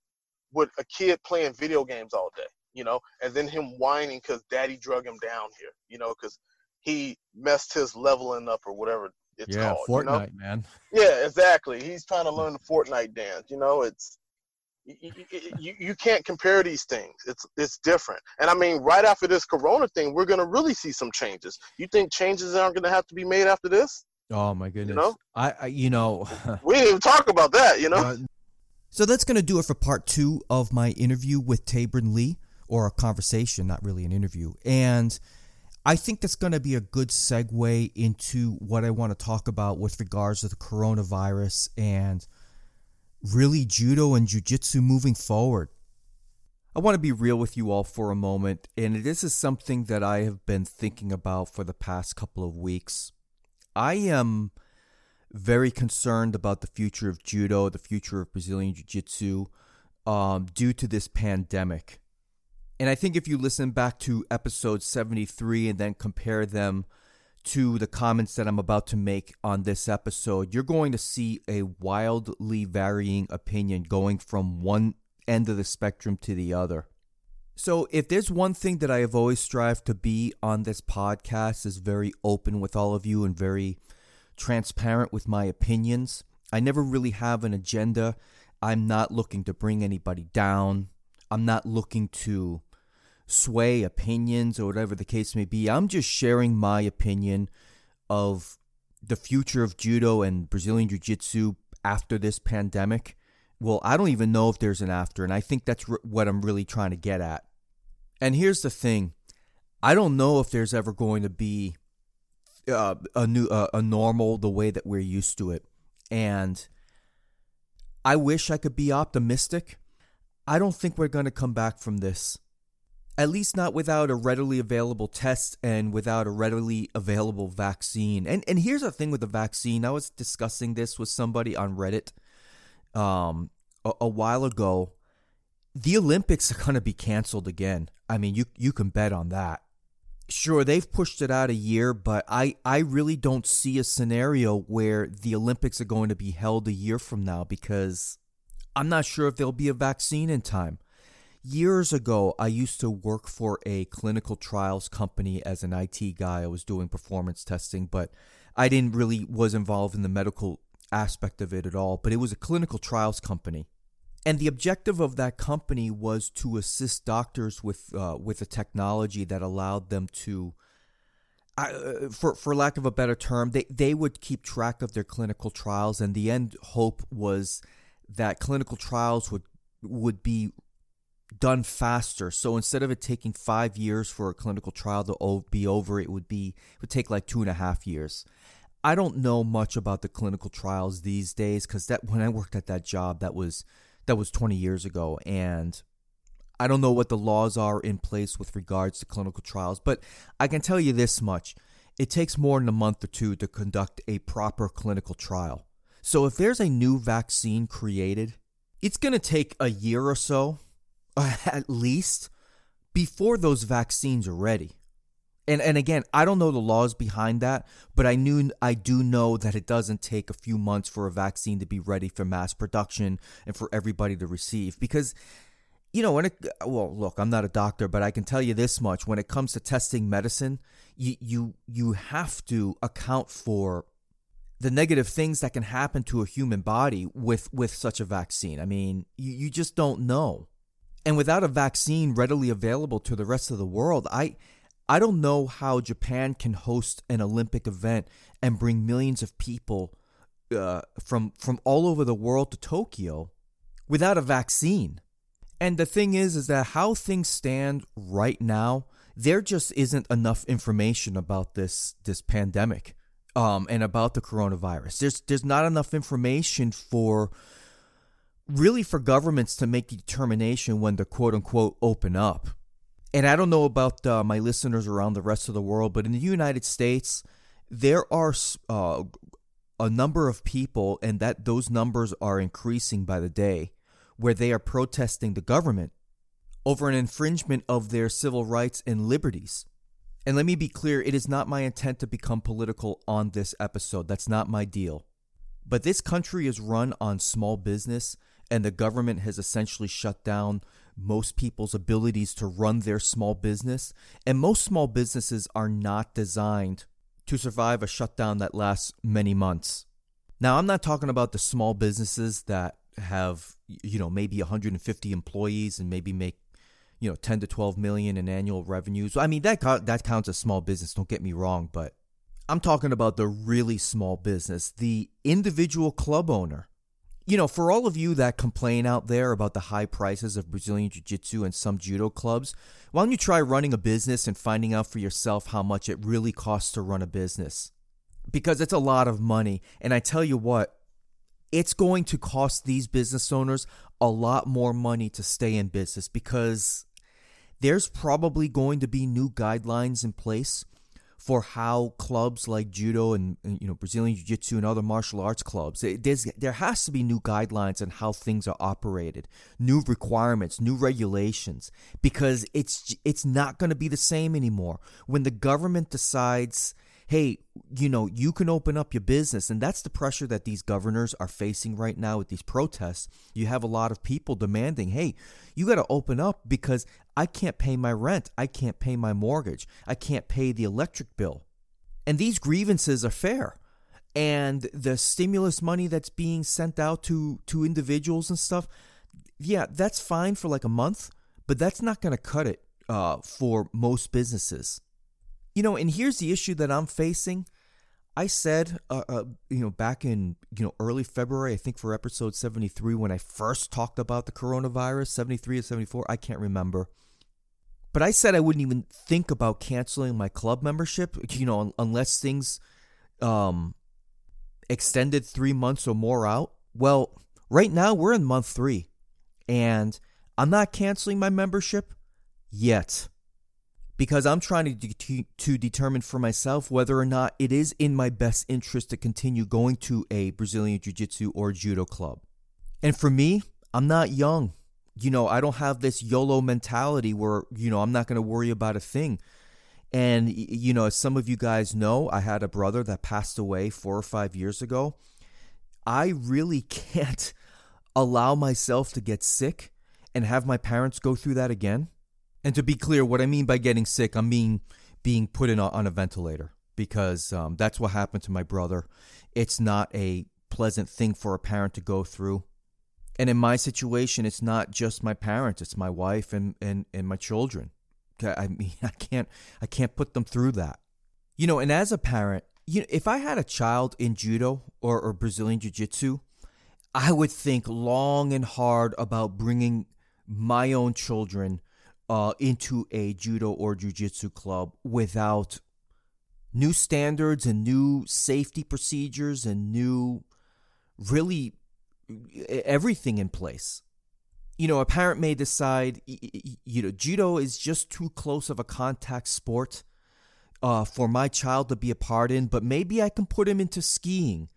with a kid playing video games all day. You know, and then him whining because daddy drug him down here. You know, because he messed his leveling up or whatever it's yeah, called. you know? Fortnite, man. Yeah, exactly. He's trying to learn the Fortnite dance. You know, it's you, you, you can't compare these things. It's it's different. And I mean, right after this Corona thing, we're gonna really see some changes. You think changes aren't gonna have to be made after this? Oh my goodness. know? I, I you know. We didn't even talk about that. You know. Uh, so that's going to do it for part two of my interview with Tabron Lee, or a conversation, not really an interview. And I think that's going to be a good segue into what I want to talk about with regards to the coronavirus and really judo and jujitsu moving forward. I want to be real with you all for a moment, and this is something that I have been thinking about for the past couple of weeks. I am very concerned about the future of judo, the future of Brazilian Jiu Jitsu, um, due to this pandemic. And I think if you listen back to episode 73 and then compare them to the comments that I'm about to make on this episode, you're going to see a wildly varying opinion going from one end of the spectrum to the other. So, if there's one thing that I have always strived to be on this podcast is very open with all of you and very transparent with my opinions. I never really have an agenda. I'm not looking to bring anybody down. I'm not looking to sway opinions or whatever the case may be. I'm just sharing my opinion of the future of judo and Brazilian Jiu Jitsu after this pandemic. Well, I don't even know if there's an after, and I think that's r- what I'm really trying to get at. And here's the thing I don't know if there's ever going to be uh, a new uh, a normal the way that we're used to it and i wish i could be optimistic i don't think we're going to come back from this at least not without a readily available test and without a readily available vaccine. And and here's the thing with the vaccine. I was discussing this with somebody on reddit um a, a while ago. The olympics are going to be canceled again. I mean you you can bet on that. Sure they've pushed it out a year but i i really don't see a scenario where the olympics are going to be held a year from now because i'm not sure if there'll be a vaccine in time years ago i used to work for a clinical trials company as an it guy. I was doing performance testing but i didn't really was involved in the medical aspect of it at all. But it was a clinical trials company. And the objective of that company was to assist doctors with uh, with a technology that allowed them to, uh, for for lack of a better term, they they would keep track of their clinical trials, and the end hope was that clinical trials would would be done faster. So instead of it taking five years for a clinical trial to be over, it would be it would take like two and a half years. I don't know much about the clinical trials these days because that when I worked at that job, that was that was 20 years ago and I don't know what the laws are in place with regards to clinical trials, but I can tell you this much. It takes more than a month or two to conduct a proper clinical trial. So if there's a new vaccine created, it's going to take a year or so, Uh, at least, before those vaccines are ready. And and again, I don't know the laws behind that, but I knew I do know that it doesn't take a few months for a vaccine to be ready for mass production and for everybody to receive because you know, when it well, look, I'm not a doctor, but I can tell you this much: when it comes to testing medicine, you you you have to account for the negative things that can happen to a human body with with such a vaccine. I mean, you, you just don't know. And without a vaccine readily available to the rest of the world, I I don't know how Japan can host an Olympic event and bring millions of people uh, from from all over the world to Tokyo without a vaccine. And the thing is, is that how things stand right now, there just isn't enough information about this this pandemic um, and about the coronavirus. There's there's not enough information for really for governments to make the determination when to quote unquote open up. And I don't know about uh, my listeners around the rest of the world, but in the United States, there are uh, a number of people, and that those numbers are increasing by the day, where they are protesting the government over an infringement of their civil rights and liberties. And let me be clear, it is not my intent to become political on this episode. That's not my deal. But this country is run on small business, and the government has essentially shut down most people's abilities to run their small business. And most small businesses are not designed to survive a shutdown that lasts many months. Now, I'm not talking about the small businesses that have, you know, maybe 150 employees and maybe make you know 10 to 12 million in annual revenues. I mean that that counts as small business, don't get me wrong, but I'm talking about the really small business, the individual club owner. You know, for all of you that complain out there about the high prices of Brazilian Jiu Jitsu and some judo clubs, why don't you try running a business and finding out for yourself how much it really costs to run a business? Because it's a lot of money. And I tell you what, it's going to cost these business owners a lot more money to stay in business because there's probably going to be new guidelines in place for how clubs like judo and, you know Brazilian jiu-jitsu and other martial arts clubs there's there has to be new guidelines on how things are operated new requirements new regulations because it's it's not going to be the same anymore when the government decides hey, you know, you can open up your business. And that's the pressure that these governors are facing right now with these protests. You have a lot of people demanding, hey, you got to open up because I can't pay my rent. I can't pay my mortgage. I can't pay the electric bill. And these grievances are fair. And the stimulus money that's being sent out to, to individuals and stuff, yeah, that's fine for like a month, but that's not going to cut it uh, for most businesses. You know, and here's the issue that I'm facing. I said, uh, uh, you know, back in you know early February, I think for episode 73, when I first talked about the coronavirus, 73 or 74, I can't remember. But I said I wouldn't even think about canceling my club membership, you know, unless things um, extended three months or more out. Well, right now we're in month three, and I'm not canceling my membership yet because I'm trying to, de- to determine for myself whether or not it is in my best interest to continue going to a Brazilian Jiu Jitsu or Judo club. And for me, I'm not young. You know, I don't have this YOLO mentality where, you know, I'm not going to worry about a thing. And, you know, as some of you guys know, I had a brother that passed away four or five years ago. I really can't allow myself to get sick and have my parents go through that again. And to be clear, what I mean by getting sick, I mean being put in a, on a ventilator because um, that's what happened to my brother. It's not a pleasant thing for a parent to go through. And in my situation, it's not just my parents; it's my wife and and, and my children. I mean, I can't I can't put them through that. You know, and as a parent, you know, if I had a child in judo or, or Brazilian jiu-jitsu, I would think long and hard about bringing my own children uh, into a judo or jiu-jitsu club without new standards and new safety procedures and new, really, everything in place. You know, a parent may decide, you know, judo is just too close of a contact sport uh, for my child to be a part in, but maybe I can put him into skiing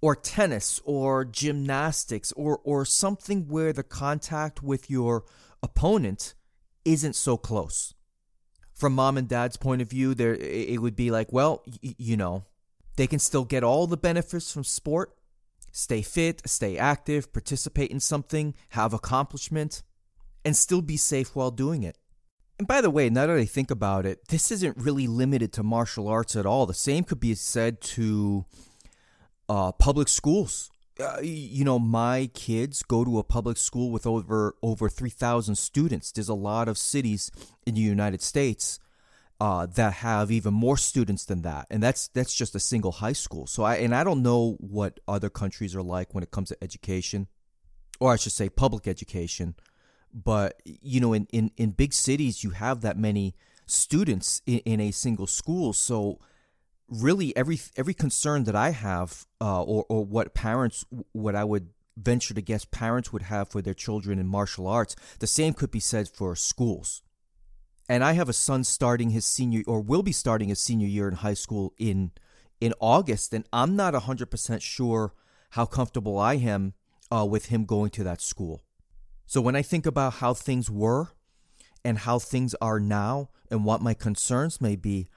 or tennis or gymnastics or or something where the contact with your opponent isn't so close. From mom and dad's point of view, there it would be like, well, y- you know, they can still get all the benefits from sport, stay fit, stay active, participate in something, have accomplishment, and still be safe while doing it. And by the way, now that I think about it, this isn't really limited to martial arts at all. The same could be said to uh, public schools uh, you know my kids go to a public school with over over 3000 students there's a lot of cities in the united states uh, that have even more students than that and that's that's just a single high school so i and i don't know what other countries are like when it comes to education or I should say public education. But you know, in, in, in big cities, you have that many students in, in a single school, so really every every concern that I have, uh, or or what parents, what I would venture to guess parents would have for their children in martial arts, the same could be said for schools. And I have a son starting his senior or will be starting his senior year in high school in in August, and I'm not hundred percent sure how comfortable I am uh, with him going to that school. So when I think about how things were and how things are now and what my concerns may be,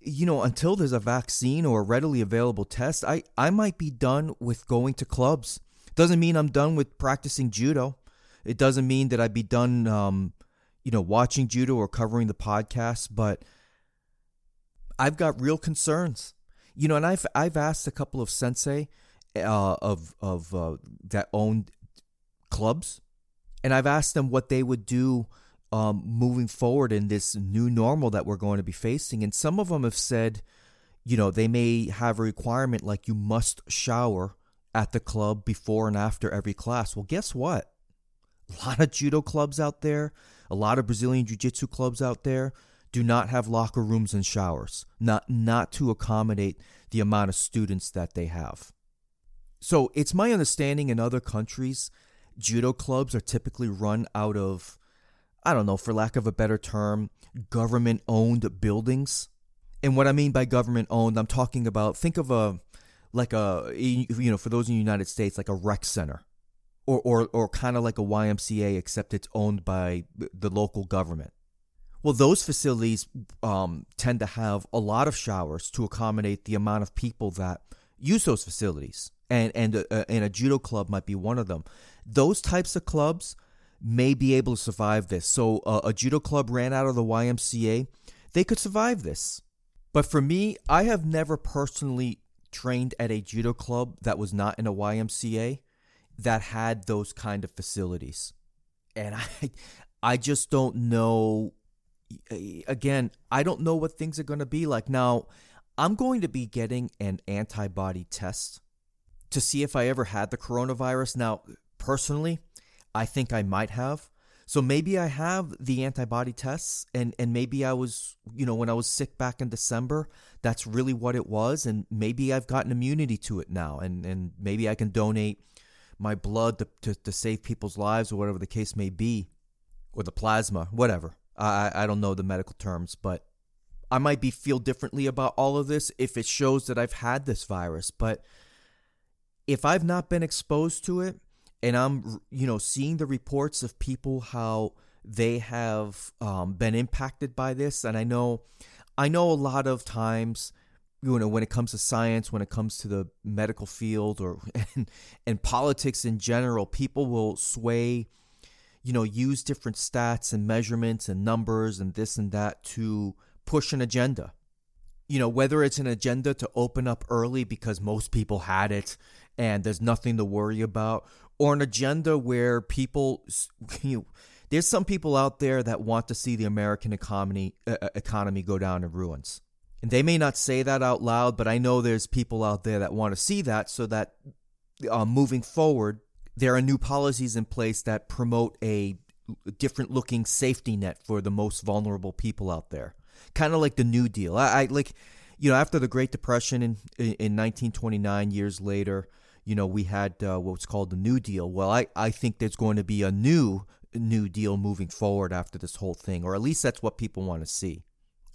you know, until there's a vaccine or a readily available test, I, I might be done with going to clubs. Doesn't mean I'm done with practicing judo. It doesn't mean that I'd be done, um, you know, watching judo or covering the podcast, but I've got real concerns. You know, and I've I've asked a couple of sensei uh, of of uh, that owned clubs, and I've asked them what they would do um, moving forward in this new normal that we're going to be facing. And some of them have said, you know, they may have a requirement like you must shower at the club before and after every class. Well, guess what? A lot of judo clubs out there, a lot of Brazilian jiu-jitsu clubs out there do not have locker rooms and showers, not not to accommodate the amount of students that they have. So, it's my understanding in other countries judo clubs are typically run out of I don't know, for lack of a better term, government owned buildings. And what I mean by government owned, I'm talking about think of a like a you know, for those in the United States, like a rec center. Or or or kind of like a YMCA except it's owned by the local government. Well, those facilities um, tend to have a lot of showers to accommodate the amount of people that use those facilities, and and a, uh, and a judo club might be one of them. Those types of clubs may be able to survive this. So uh, a judo club ran out of the YMCA, they could survive this. But for me, I have never personally trained at a judo club that was not in a YMCA that had those kind of facilities. And I I just don't know uh, again, I don't know what things are going to be like. Now, I'm going to be getting an antibody test to see if I ever had the coronavirus. Now, personally, I think I might have. So maybe I have the antibody tests and and maybe I was, you know, when I was sick back in December, that's really what it was and maybe I've gotten immunity to it now and and maybe I can donate my blood to, to, to save people's lives or whatever the case may be or the plasma, whatever. I I don't know the medical terms, but I might be feel differently about all of this if it shows that I've had this virus, but if I've not been exposed to it, and I'm you know seeing the reports of people how they have um, been impacted by this, and I know I know a lot of times you know when it comes to science when it comes to the medical field or and, and politics in general people will sway you know use different stats and measurements and numbers and this and that to push an agenda you know whether it's an agenda to open up early because most people had it and there's nothing to worry about or an agenda where people you know, there's some people out there that want to see the American economy uh, economy go down in ruins. And they may not say that out loud, but I know there's people out there that want to see that so that uh, moving forward, there are new policies in place that promote a different looking safety net for the most vulnerable people out there. Kind of like the New Deal. I, I like, you know, after the Great Depression in, in 1929, years later, you know, we had uh, what's called the New Deal. Well, I, I think there's going to be a new New Deal moving forward after this whole thing, or at least that's what people want to see.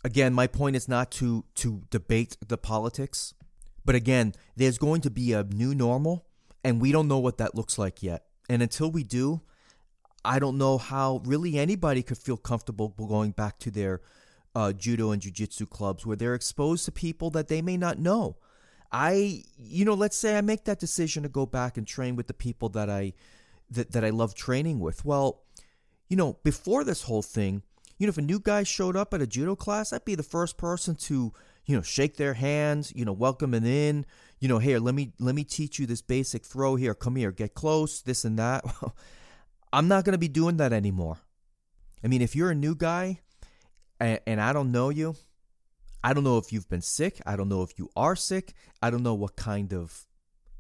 Again, my point is not to to debate the politics, but again, there's going to be a new normal, and we don't know what that looks like yet. And until we do, I don't know how really anybody could feel comfortable going back to their uh, judo and jiu-jitsu clubs where they're exposed to people that they may not know I, you know, let's say I make that decision to go back and train with the people that I that, that I love training with. Well, you know, before this whole thing, you know, if a new guy showed up at a judo class, I'd be the first person to, you know, shake their hands, you know, welcome them in, you know, here, let me let me teach you this basic throw here. Come here, get close, this and that. I'm not going to be doing that anymore. I mean, if you're a new guy and, and I don't know you, I don't know if you've been sick. I don't know if you are sick. I don't know what kind of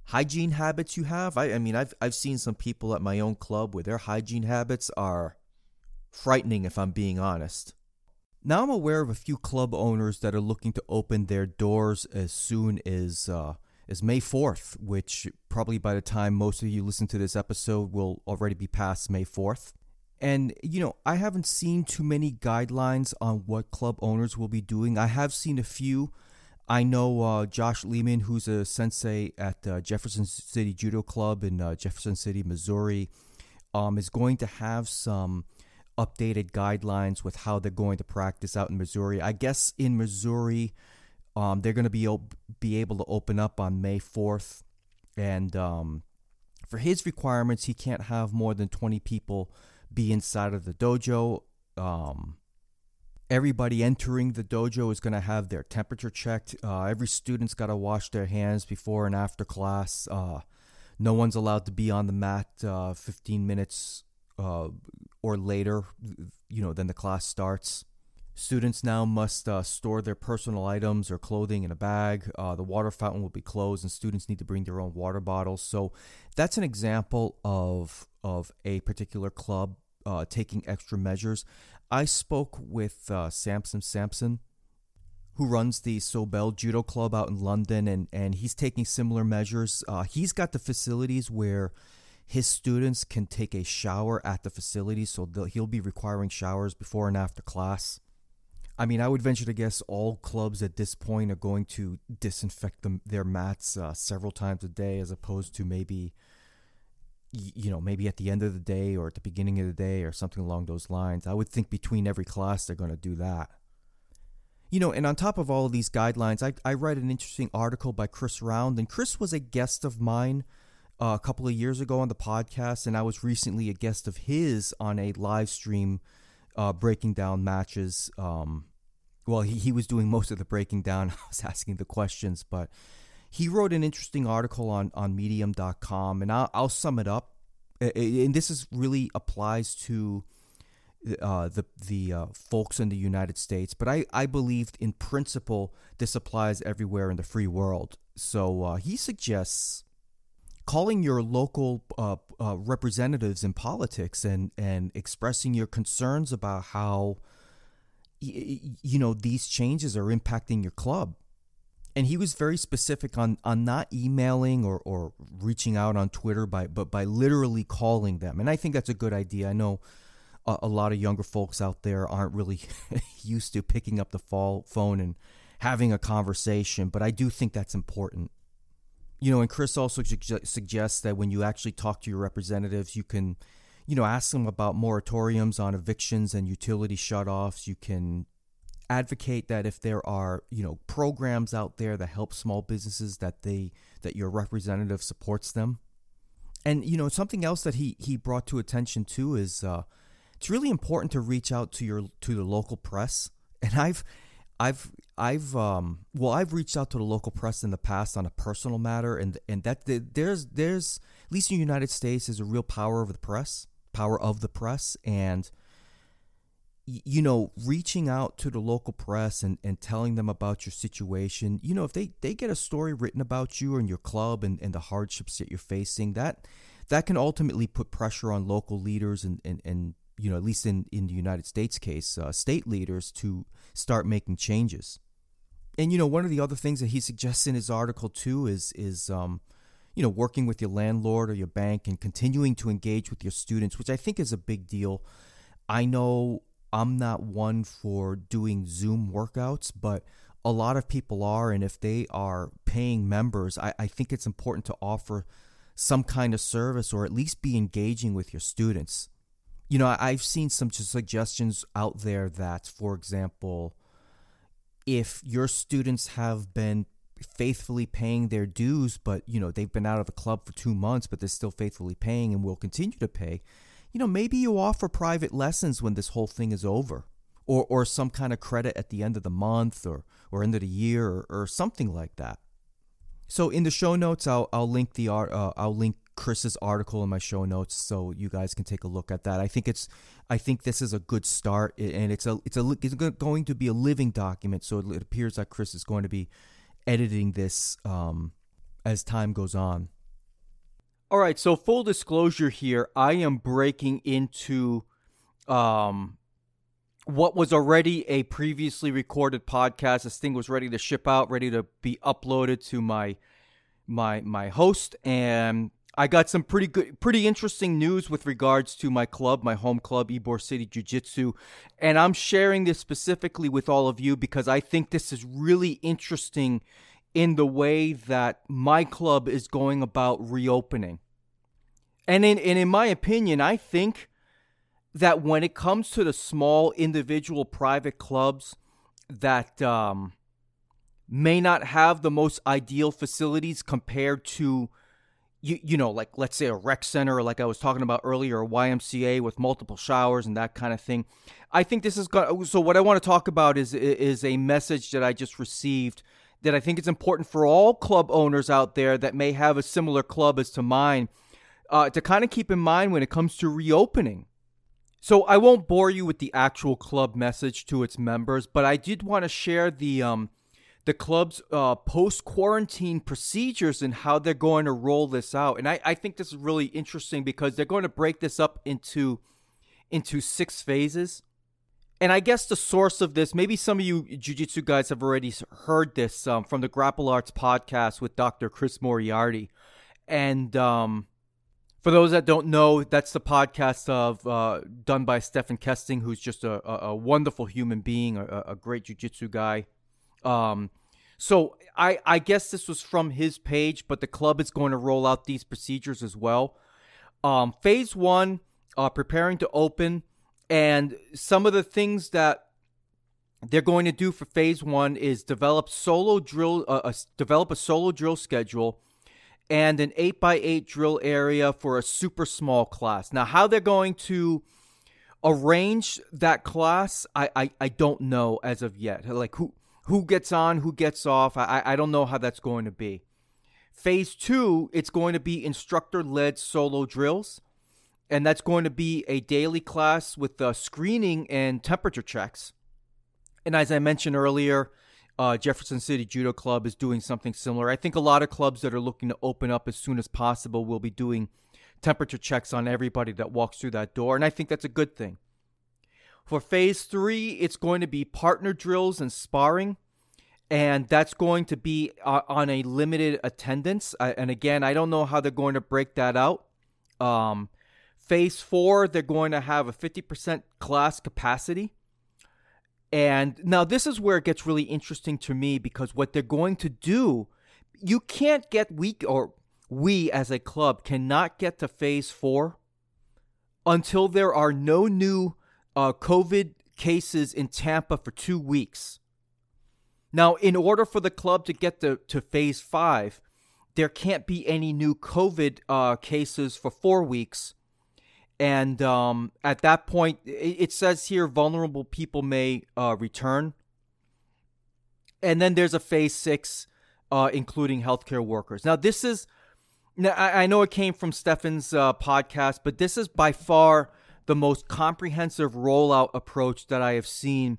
hygiene habits you have. I, I mean, I've I've seen some people at my own club where their hygiene habits are frightening, if I'm being honest. Now I'm aware of a few club owners that are looking to open their doors as soon as uh, as May 4th, which probably by the time most of you listen to this episode will already be past May 4th. And you know, I haven't seen too many guidelines on what club owners will be doing. I have seen a few I know uh, Josh Lehman, who's a sensei at uh, Jefferson City Judo Club in uh, Jefferson City, Missouri, um, is going to have some updated guidelines with how they're going to practice out in Missouri. I guess in Missouri, um, they're going to be op- be able to open up on May fourth, and um, for his requirements, he can't have more than twenty people be inside of the dojo. Um, Everybody entering the dojo is going to have their temperature checked. Uh, every student's got to wash their hands before and after class. Uh, no one's allowed to be on the mat uh, 15 minutes uh, or later, you know, than the class starts. Students now must uh, store their personal items or clothing in a bag. Uh, the water fountain will be closed, and students need to bring their own water bottles. So that's an example of of a particular club uh, taking extra measures. I spoke with uh, Samson Sampson, who runs the Sobel Judo Club out in London, and, and he's taking similar measures. Uh, he's got the facilities where his students can take a shower at the facility, so he'll be requiring showers before and after class. I mean, I would venture to guess all clubs at this point are going to disinfect them, their mats uh, several times a day, as opposed to maybe you know, maybe at the end of the day or at the beginning of the day or something along those lines. I would think between every class they're going to do that. You know, and on top of all of these guidelines, I, I read an interesting article by Chris Round, and Chris was a guest of mine a couple of years ago on the podcast, and I was recently a guest of his on a live stream uh, breaking down matches. Um, well, he, he was doing most of the breaking down. I was asking the questions, but he wrote an interesting article on on medium.com and I'll, I'll sum it up and this is really applies to uh, the the uh, folks in the United States, but I, I believed in principle this applies everywhere in the free world. So uh, he suggests calling your local uh, uh, representatives in politics and and expressing your concerns about how y- you know these changes are impacting your club and he was very specific on on not emailing or, or reaching out on Twitter by but by literally calling them. And I think that's a good idea. I know a, a lot of younger folks out there aren't really used to picking up the phone and having a conversation, but I do think that's important. You know, and Chris also su- suggests that when you actually talk to your representatives, you can, you know, ask them about moratoriums on evictions and utility shutoffs. You can advocate that if there are you know programs out there that help small businesses that they that your representative supports them and you know something else that he he brought to attention too is uh, it's really important to reach out to your to the local press and i've i've i've um well i've reached out to the local press in the past on a personal matter and and that there's there's at least in the united states there's a real power of the press power of the press and you know, reaching out to the local press and, and telling them about your situation, you know, if they, they get a story written about you and your club and, and the hardships that you're facing, that that can ultimately put pressure on local leaders and, and, and you know, at least in, in the United States case, uh, state leaders to start making changes. And, you know, one of the other things that he suggests in his article too is, is, um, you know, working with your landlord or your bank and continuing to engage with your students, which I think is a big deal. I know I'm not one for doing Zoom workouts, but a lot of people are. And if they are paying members, I, I think it's important to offer some kind of service or at least be engaging with your students. You know, I've seen some suggestions out there that, for example, if your students have been faithfully paying their dues, but you know they've been out of the club for two months, but they're still faithfully paying and will continue to pay, you know, maybe you offer private lessons when this whole thing is over. Or, or some kind of credit at the end of the month or, or end of the year or, or something like that. So in the show notes, I'll, I'll link the uh, I'll link Chris's article in my show notes so you guys can take a look at that. I think it's I think this is a good start and it's a it's a it's going to be a living document. So it appears that Chris is going to be editing this um, as time goes on. All right, so full disclosure here, I am breaking into um what was already a previously recorded podcast. This thing was ready to ship out, ready to be uploaded to my my my host and I got some pretty good pretty interesting news with regards to my club, my home club Ybor City Jiu-Jitsu, and I'm sharing this specifically with all of you because I think this is really interesting in the way that my club is going about reopening. And in and in my opinion, I think that when it comes to the small individual private clubs that um, may not have the most ideal facilities compared to you, you know like let's say a rec center like i was talking about earlier a ymca with multiple showers and that kind of thing. I think this is going so what i want to talk about is is a message that i just received that i think is important for all club owners out there that may have a similar club as to mine uh, to kind of keep in mind when it comes to reopening. So I won't bore you with the actual club message to its members, but I did want to share the um, the club's uh, post quarantine procedures and how they're going to roll this out. And I, I think this is really interesting because they're going to break this up into into six phases. And I guess the source of this, maybe some of you jiu-jitsu guys have already heard this um, from the Grapplearts podcast with Dr. Chris Moriarty. And um, for those that don't know, that's the podcast of uh, done by Stephan Kesting, who's just a, a, wonderful human being, a, a great jujitsu guy. Um, so I, I guess this was from his page, but the club is going to roll out these procedures as well. Um, phase one, uh, preparing to open, and some of the things that they're going to do for phase one is develop solo drill, uh, develop a solo drill schedule and an eight by eight drill area for a super small class. Now, how they're going to arrange that class, I, I, I don't know as of yet. Like, who, who gets on, who gets off, I, I don't know how that's going to be. Phase two, it's going to be instructor led solo drills. And that's going to be a daily class with uh, screening and temperature checks. And as I mentioned earlier, uh, Jefferson City Judo Club is doing something similar. I think a lot of clubs that are looking to open up as soon as possible will be doing temperature checks on everybody that walks through that door, and I think that's a good thing. For phase three, it's going to be partner drills and sparring, and that's going to be uh, on a limited attendance. I, and again, I don't know how they're going to break that out. Um, phase four, they're going to have a 50% class capacity. And now this is where it gets really interesting to me because what they're going to do, you can't get weak or we as a club cannot get to phase four until there are no new uh, COVID cases in Tampa for two weeks. Now, in order for the club to get to, to phase five, there can't be any new COVID uh, cases for four weeks and um, at that point, it, it, says here vulnerable people may uh, return. And then there's a phase six, uh, including healthcare workers. Now, this is, now I, I know it came from Stephan's uh, podcast, but this is by far the most comprehensive rollout approach that I have seen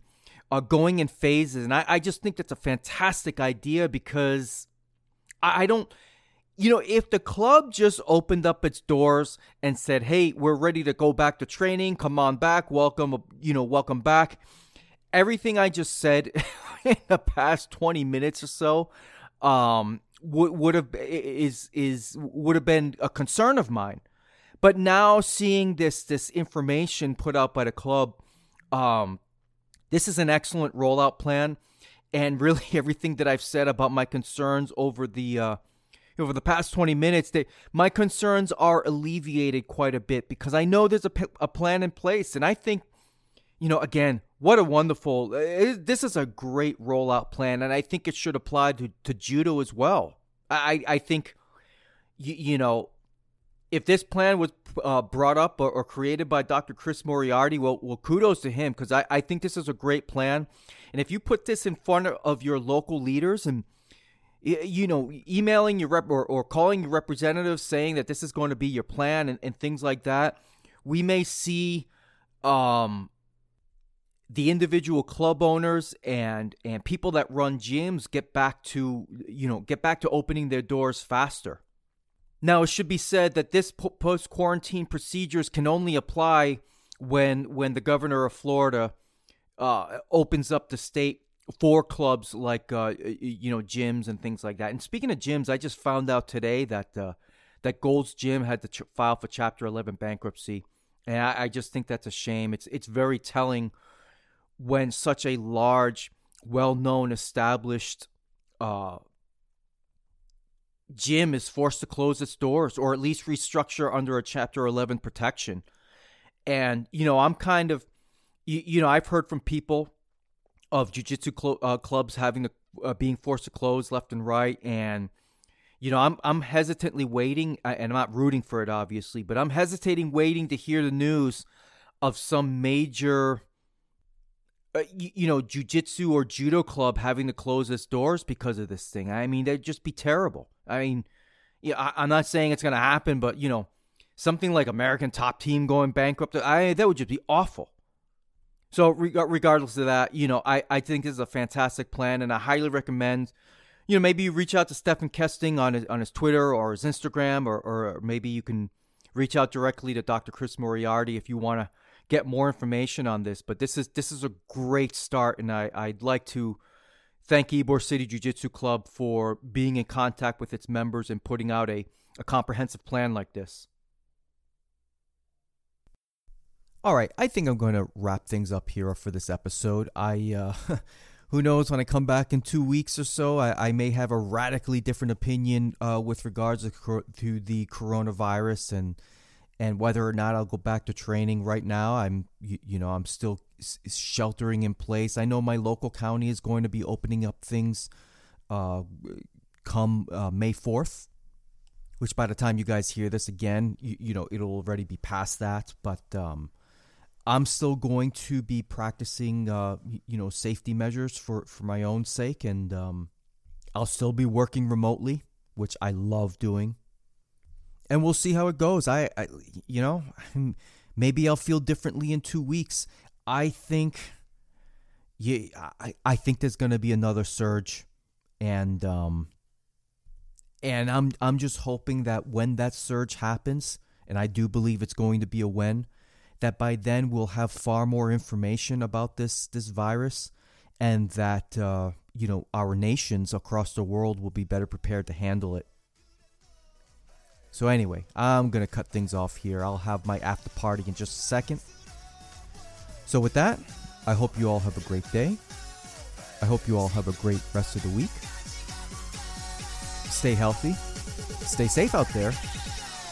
uh, going in phases. And I, I just think that's a fantastic idea because I, I don't you know, if the club just opened up its doors and said, "Hey, we're ready to go back to training. Come on back. Welcome, you know, welcome back." Everything I just said in the past 20 minutes or so um, would would have is is would have been a concern of mine. But now seeing this this information put out by the club, um, this is an excellent rollout plan, and really everything that I've said about my concerns over the uh, over the past 20 minutes my concerns are alleviated quite a bit because I know there's a, a plan in place. And I think, you know, again, what a wonderful, uh, this is a great rollout plan. And I think it should apply to, to judo as well. I, I think, you know, if this plan was uh, brought up or, or, created by Dr. Chris Moriarty, well, well kudos to him because I, I think this is a great plan. And if you put this in front of your local leaders and you know, emailing your rep or, or calling your representatives saying that this is going to be your plan and, and things like that, we may see um, the individual club owners and and people that run gyms get back to you know get back to opening their doors faster. Now, it should be said that this post quarantine procedures can only apply when when the governor of Florida uh, opens up the state for clubs like uh, you know gyms and things like that. And speaking of gyms, I just found out today that uh, that Gold's Gym had to ch- file for Chapter 11 bankruptcy, and I, I, just think that's a shame. It's it's very telling when such a large, well-known, established uh, gym is forced to close its doors or at least restructure under a Chapter 11 protection. And you know, I'm kind of, you, you know, I've heard from people of jujitsu cl- uh, clubs having to, uh, being forced to close left and right, and you know, I'm I'm hesitantly waiting, and I'm not rooting for it, obviously, but I'm hesitating, waiting to hear the news of some major, Uh, you, you, know, jujitsu or judo club having to close its doors because of this thing. I mean, that'd just be terrible. I mean, yeah, I, I'm not saying it's going to happen, but you know, something like American Top Team going bankrupt, I that would just be awful. So, regardless of that, you know, I, I think this is a fantastic plan, and I highly recommend, you know, maybe you reach out to Stephan Kesting on his, on his Twitter or his Instagram, or, or maybe you can reach out directly to Dr. Chris Moriarty if you want to get more information on this. But this is this is a great start, and I, I'd like to thank Ybor City Jiu Jitsu Club for being in contact with its members and putting out a, a comprehensive plan like this. All right, I think I'm going to wrap things up here for this episode. I, uh, who knows, when I come back in two weeks or so, I, I may have a radically different opinion uh, with regards to, to the coronavirus and and whether or not I'll go back to training. Right now, I'm, you, you know, I'm still sheltering in place. I know my local county is going to be opening up things uh, come uh, May 4th, which by the time you guys hear this again, you, you know, it'll already be past that. But um, I'm still going to be practicing, uh, you know, safety measures for, for my own sake, and um, I'll still be working remotely, which I love doing. And we'll see how it goes. I, I you know, maybe I'll feel differently in two weeks. I think, yeah, I, I think there's going to be another surge, and um, and I'm I'm just hoping that when that surge happens, and I do believe it's going to be a when that by then we'll have far more information about this this virus, and that uh, you know our nations across the world will be better prepared to handle it. So anyway, I'm gonna cut things off here. I'll have my after party in just a second. So with that, I hope you all have a great day. I hope you all have a great rest of the week. Stay healthy, stay safe out there,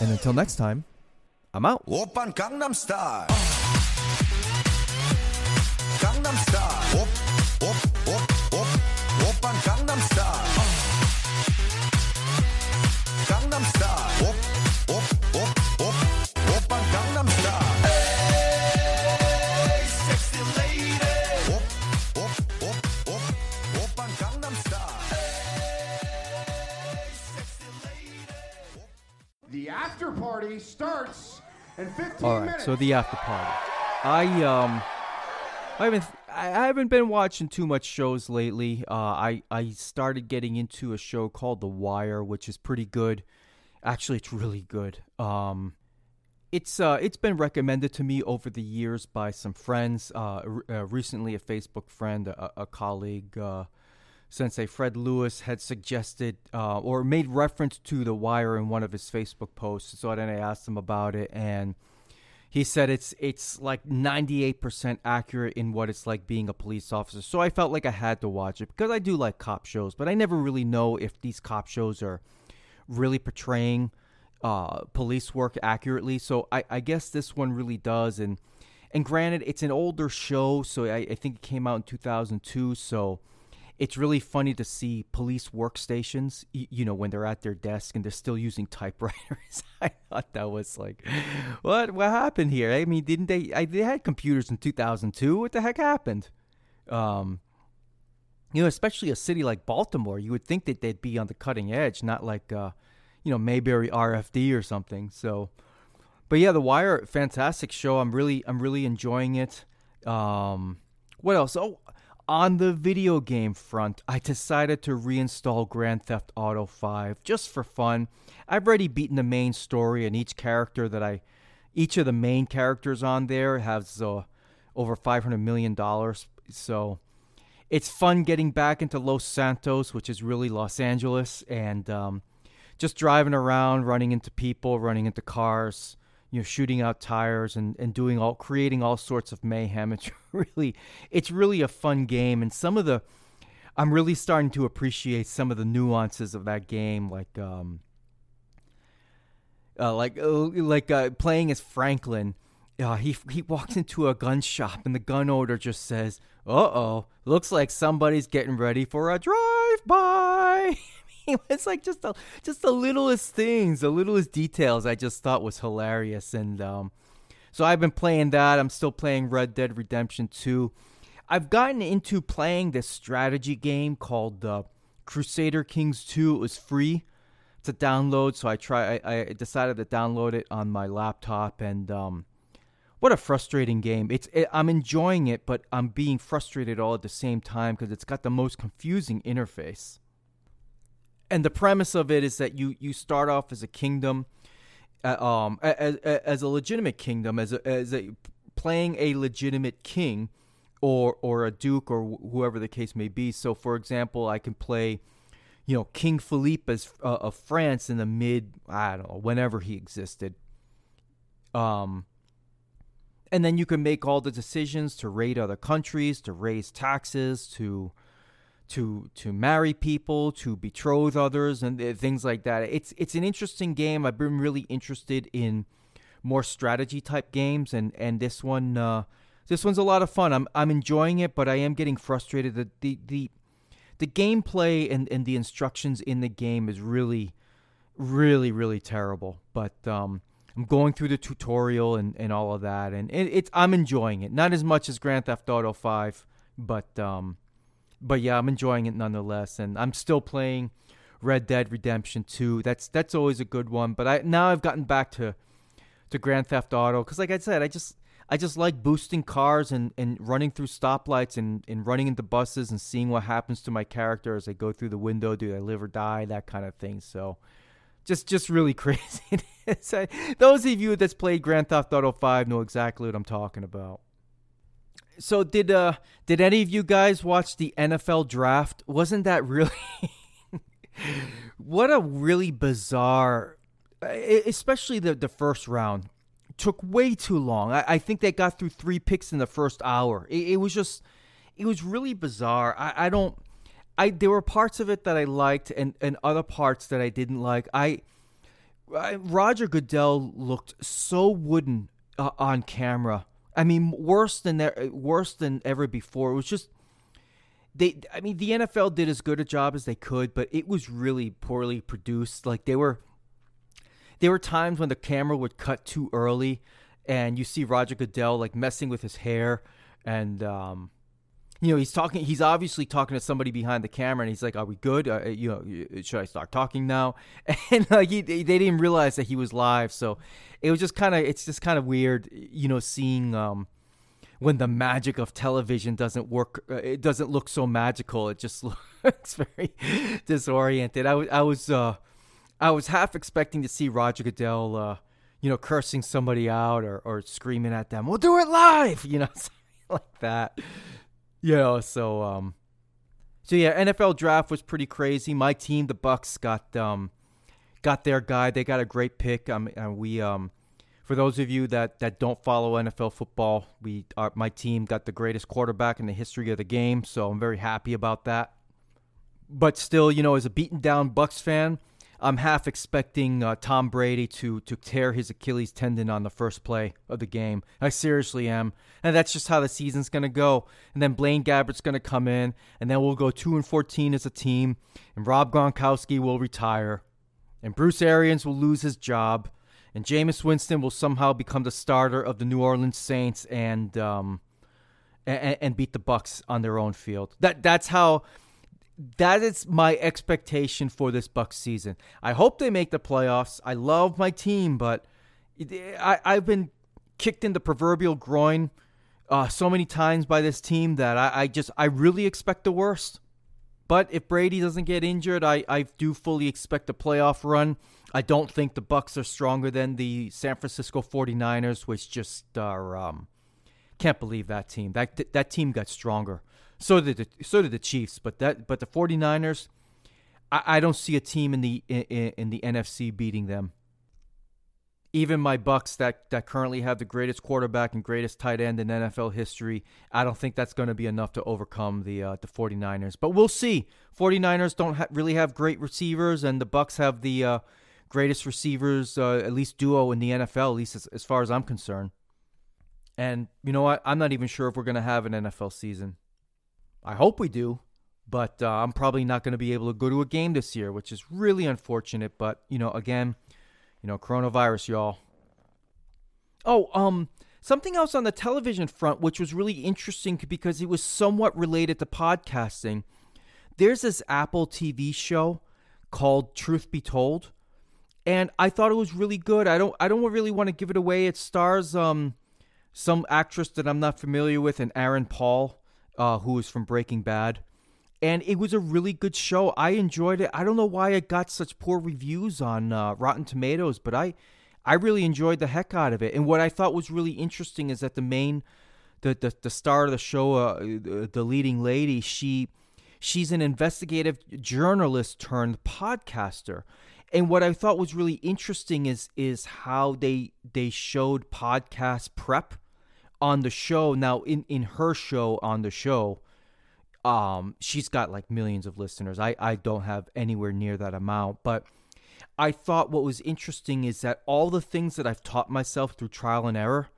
and until next time. I'm out. Style. Op, op, op, op. Open Gangnam Style. Gangnam after party starts in 15 all right, minutes. so the after party. I um, I haven't I haven't been watching too much shows lately. Uh, I I started getting into a show called The Wire, which is pretty good. Actually, it's really good. Um, it's uh, it's been recommended to me over the years by some friends. Uh, uh recently, a Facebook friend, a, a colleague, uh, Sensei Fred Lewis had suggested uh, or made reference to The Wire in one of his Facebook posts. So then I asked him about it, and he said it's it's like 98% accurate in what it's like being a police officer. So I felt like I had to watch it because I do like cop shows, but I never really know if these cop shows are really portraying uh, police work accurately. So I, I guess this one really does. And and granted, it's an older show, so I, I think it came out in 2002. So it's really funny to see police workstations, you know, when they're at their desk and they're still using typewriters. I thought that was like, what what happened here? I mean, didn't they? I, they had computers in 2002. What the heck happened? Um, you know, especially a city like Baltimore, you would think that they'd be on the cutting edge, not like, uh, you know, Mayberry RFD or something. So, but yeah, The Wire, fantastic show. I'm really, I'm really enjoying it. Um, what else? Oh, on the video game front, I decided to reinstall Grand Theft Auto 5 just for fun. I've already beaten the main story, and each character that I, each of the main characters on there has uh, over $500 million. So it's fun getting back into Los Santos, which is really Los Angeles, and um, just driving around, running into people, running into cars you know shooting out tires and, and doing all creating all sorts of mayhem. It's really it's really a fun game. And some of the i'm really starting to appreciate some of the nuances of that game like um uh, like uh, like uh, playing as franklin uh, he he walks into a gun shop and the gun owner just says uh-oh looks like somebody's getting ready for a drive-by it's like just the just the littlest things, the littlest details. I just thought was hilarious, and um, so I've been playing that. I'm still playing Red Dead Redemption 2. I've gotten into playing this strategy game called uh, Crusader Kings 2. It was free to download, so I try. I, I decided to download it on my laptop, and um, what a frustrating game! It's it, I'm enjoying it, but I'm being frustrated all at the same time because it's got the most confusing interface and the premise of it is that you you start off as a kingdom, uh, um, as, as a legitimate kingdom, as a, as a playing a legitimate king, or or a duke or whoever the case may be. So, for example, I can play, you know, King Philippe as, uh, of France in the mid I don't know whenever he existed. Um, and then you can make all the decisions to raid other countries, to raise taxes, to to to marry people, to betroth others, and things like that. It's it's an interesting game. I've been really interested in more strategy type games, and and this one uh, this one's a lot of fun. I'm I'm enjoying it, but I am getting frustrated. The the the, the gameplay and, and the instructions in the game is really really really terrible. But um, I'm going through the tutorial and, and all of that, and it, it's I'm enjoying it. Not as much as Grand Theft Auto Five, but um, but yeah, I'm enjoying it nonetheless, and I'm still playing Red Dead Redemption 2. That's that's always a good one. But I now I've gotten back to to Grand Theft Auto because, like I said, I just I just like boosting cars and, and running through stoplights and, and running into buses and seeing what happens to my character as I go through the window. Do I live or die? That kind of thing. So just just really crazy. Those of you that's played Grand Theft Auto 5 know exactly what I'm talking about so did uh did any of you guys watch the NFL draft? Wasn't that really what a really bizarre especially the the first round took way too long. I, I think they got through three picks in the first hour. It, it was just it was really bizarre. I, I don't I there were parts of it that I liked and, and other parts that I didn't like. I, I Roger Goodell looked so wooden uh, on camera I mean, worse than worse than ever before. It was just they. I mean, the NFL did as good a job as they could, but it was really poorly produced. Like they were, there were times when the camera would cut too early, and you see Roger Goodell like messing with his hair, and um, you know, he's talking. He's obviously talking to somebody behind the camera, and he's like, "Are we good? Uh, you know, should I start talking now?" And like, he, they didn't realize that he was live, so it was just kind of. It's just kind of weird, you know, seeing um, when the magic of television doesn't work. Uh, it doesn't look so magical. It just looks very disoriented. I was, I was, uh, I was half expecting to see Roger Goodell, uh, you know, cursing somebody out or or screaming at them. We'll do it live, you know, like that you know, so um, so yeah, NFL draft was pretty crazy. My team, the Bucs, got um, got their guy. They got a great pick. Um, and we um, for those of you that that don't follow NFL football, we my team got the greatest quarterback in the history of the game. So I'm very happy about that. But still, you know, as a beaten down Bucs fan, I'm half expecting uh, Tom Brady to to tear his Achilles tendon on the first play of the game. I seriously am, and that's just how the season's gonna go. And then Blaine Gabbert's gonna come in, and then we'll go two and fourteen as a team, and Rob Gronkowski will retire, and Bruce Arians will lose his job, and Jameis Winston will somehow become the starter of the New Orleans Saints and um and, and beat the Bucs on their own field. That that's how that is my expectation for this Bucs season. I hope they make the playoffs. I love my team, but I, I've been kicked in the proverbial groin uh, so many times by this team that I, I just I really expect the worst. But if Brady doesn't get injured, I, I do fully expect a playoff run. I don't think the Bucs are stronger than the San Francisco 49ers, which just are um, can't believe that team. That that team got stronger. So did the, so did the Chiefs, but that but the 49ers, I, I don't see a team in the in, in the NFC beating them even my Bucs that that currently have the greatest quarterback and greatest tight end in NFL history, I don't think that's going to be enough to overcome the uh, the 49ers. But we'll see. 49ers don't ha- really have great receivers and the Bucs have the uh, greatest receivers uh, at least duo in the NFL at least as, as far as I'm concerned. And you know what? I'm not even sure if we're going to have an NFL season. I hope we do, but uh, I'm probably not going to be able to go to a game this year, which is really unfortunate, but you know, again, you know, coronavirus, y'all. Oh, um, something else on the television front, which was really interesting because it was somewhat related to podcasting. There's this Apple TV show called Truth Be Told, and I thought it was really good. I don't, I don't really want to give it away. It stars um, some actress that I'm not familiar with, and Aaron Paul, uh, who is from Breaking Bad and it was a really good show. I enjoyed it. I don't know why it got such poor reviews on uh, Rotten Tomatoes, but I I really enjoyed the heck out of it. And what I thought was really interesting is that the main the the, the star of the show, uh, the leading lady, she she's an investigative journalist turned podcaster. And what I thought was really interesting is is how they they showed podcast prep on the show. Now in in her show on the show, um, she's got like millions of listeners. I, I don't have anywhere near that amount. But I thought what was interesting is that all the things that I've taught myself through trial and error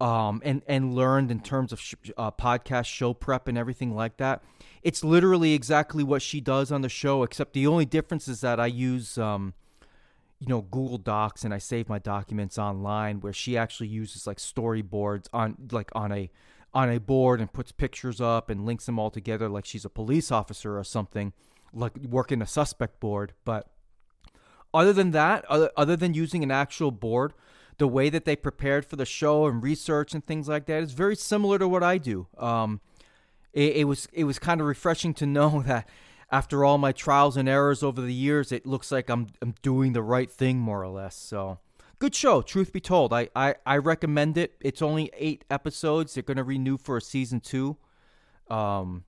um, and, and learned in terms of sh- uh, podcast show prep and everything like that, it's literally exactly what she does on the show, except the only difference is that I use. Um, you know Google Docs and I save my documents online where she actually uses like storyboards on like on a on a board and puts pictures up and links them all together like she's a police officer or something, like working a suspect board. But other than that, other, other than using an actual board, the way that they prepared for the show and research and things like that is very similar to what I do. Um, it, it was it was kind of refreshing to know that after all my trials and errors over the years, it looks like I'm I'm doing the right thing more or less. So good show. Truth be told, I I, I recommend it. It's only eight episodes. They're going to renew for a season two. Um,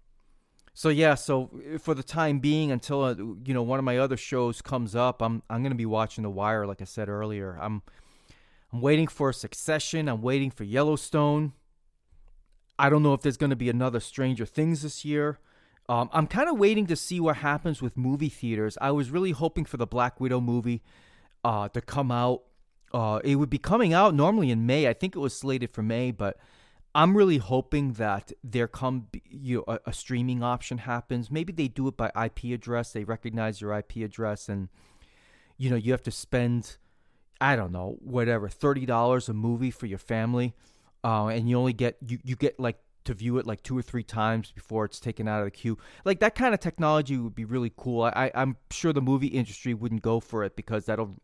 so yeah. So for the time being, until uh, you know one of my other shows comes up, I'm I'm going to be watching The Wire. Like I said earlier, I'm I'm waiting for Succession. I'm waiting for Yellowstone. I don't know if there's going to be another Stranger Things this year. Um, I'm kind of waiting to see what happens with movie theaters. I was really hoping for the Black Widow movie uh, to come out uh, it would be coming out normally in May. I think it was slated for May, but I'm really hoping that there come you know, a, a, streaming option happens. Maybe they do it by IP address. They recognize your IP address, and you know you have to spend I don't know whatever thirty dollars a movie for your family, uh, and you only get you you get like to view it like two or three times before it's taken out of the queue. Like that kind of technology would be really cool. I, I'm sure the movie industry wouldn't go for it because that'll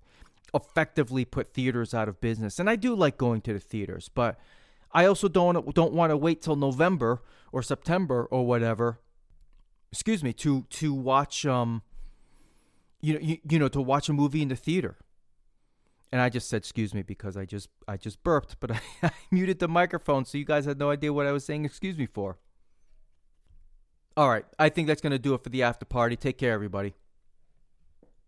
effectively put theaters out of business. And I do like going to the theaters, but I also don't don't want to wait till November or September or whatever. Excuse me to to watch um you know you, you know to watch a movie in the theater. And I just said excuse me because I just I just burped, but I, I muted the microphone so you guys had no idea what I was saying excuse me for. All right, I think that's going to do it for the after party. Take care everybody.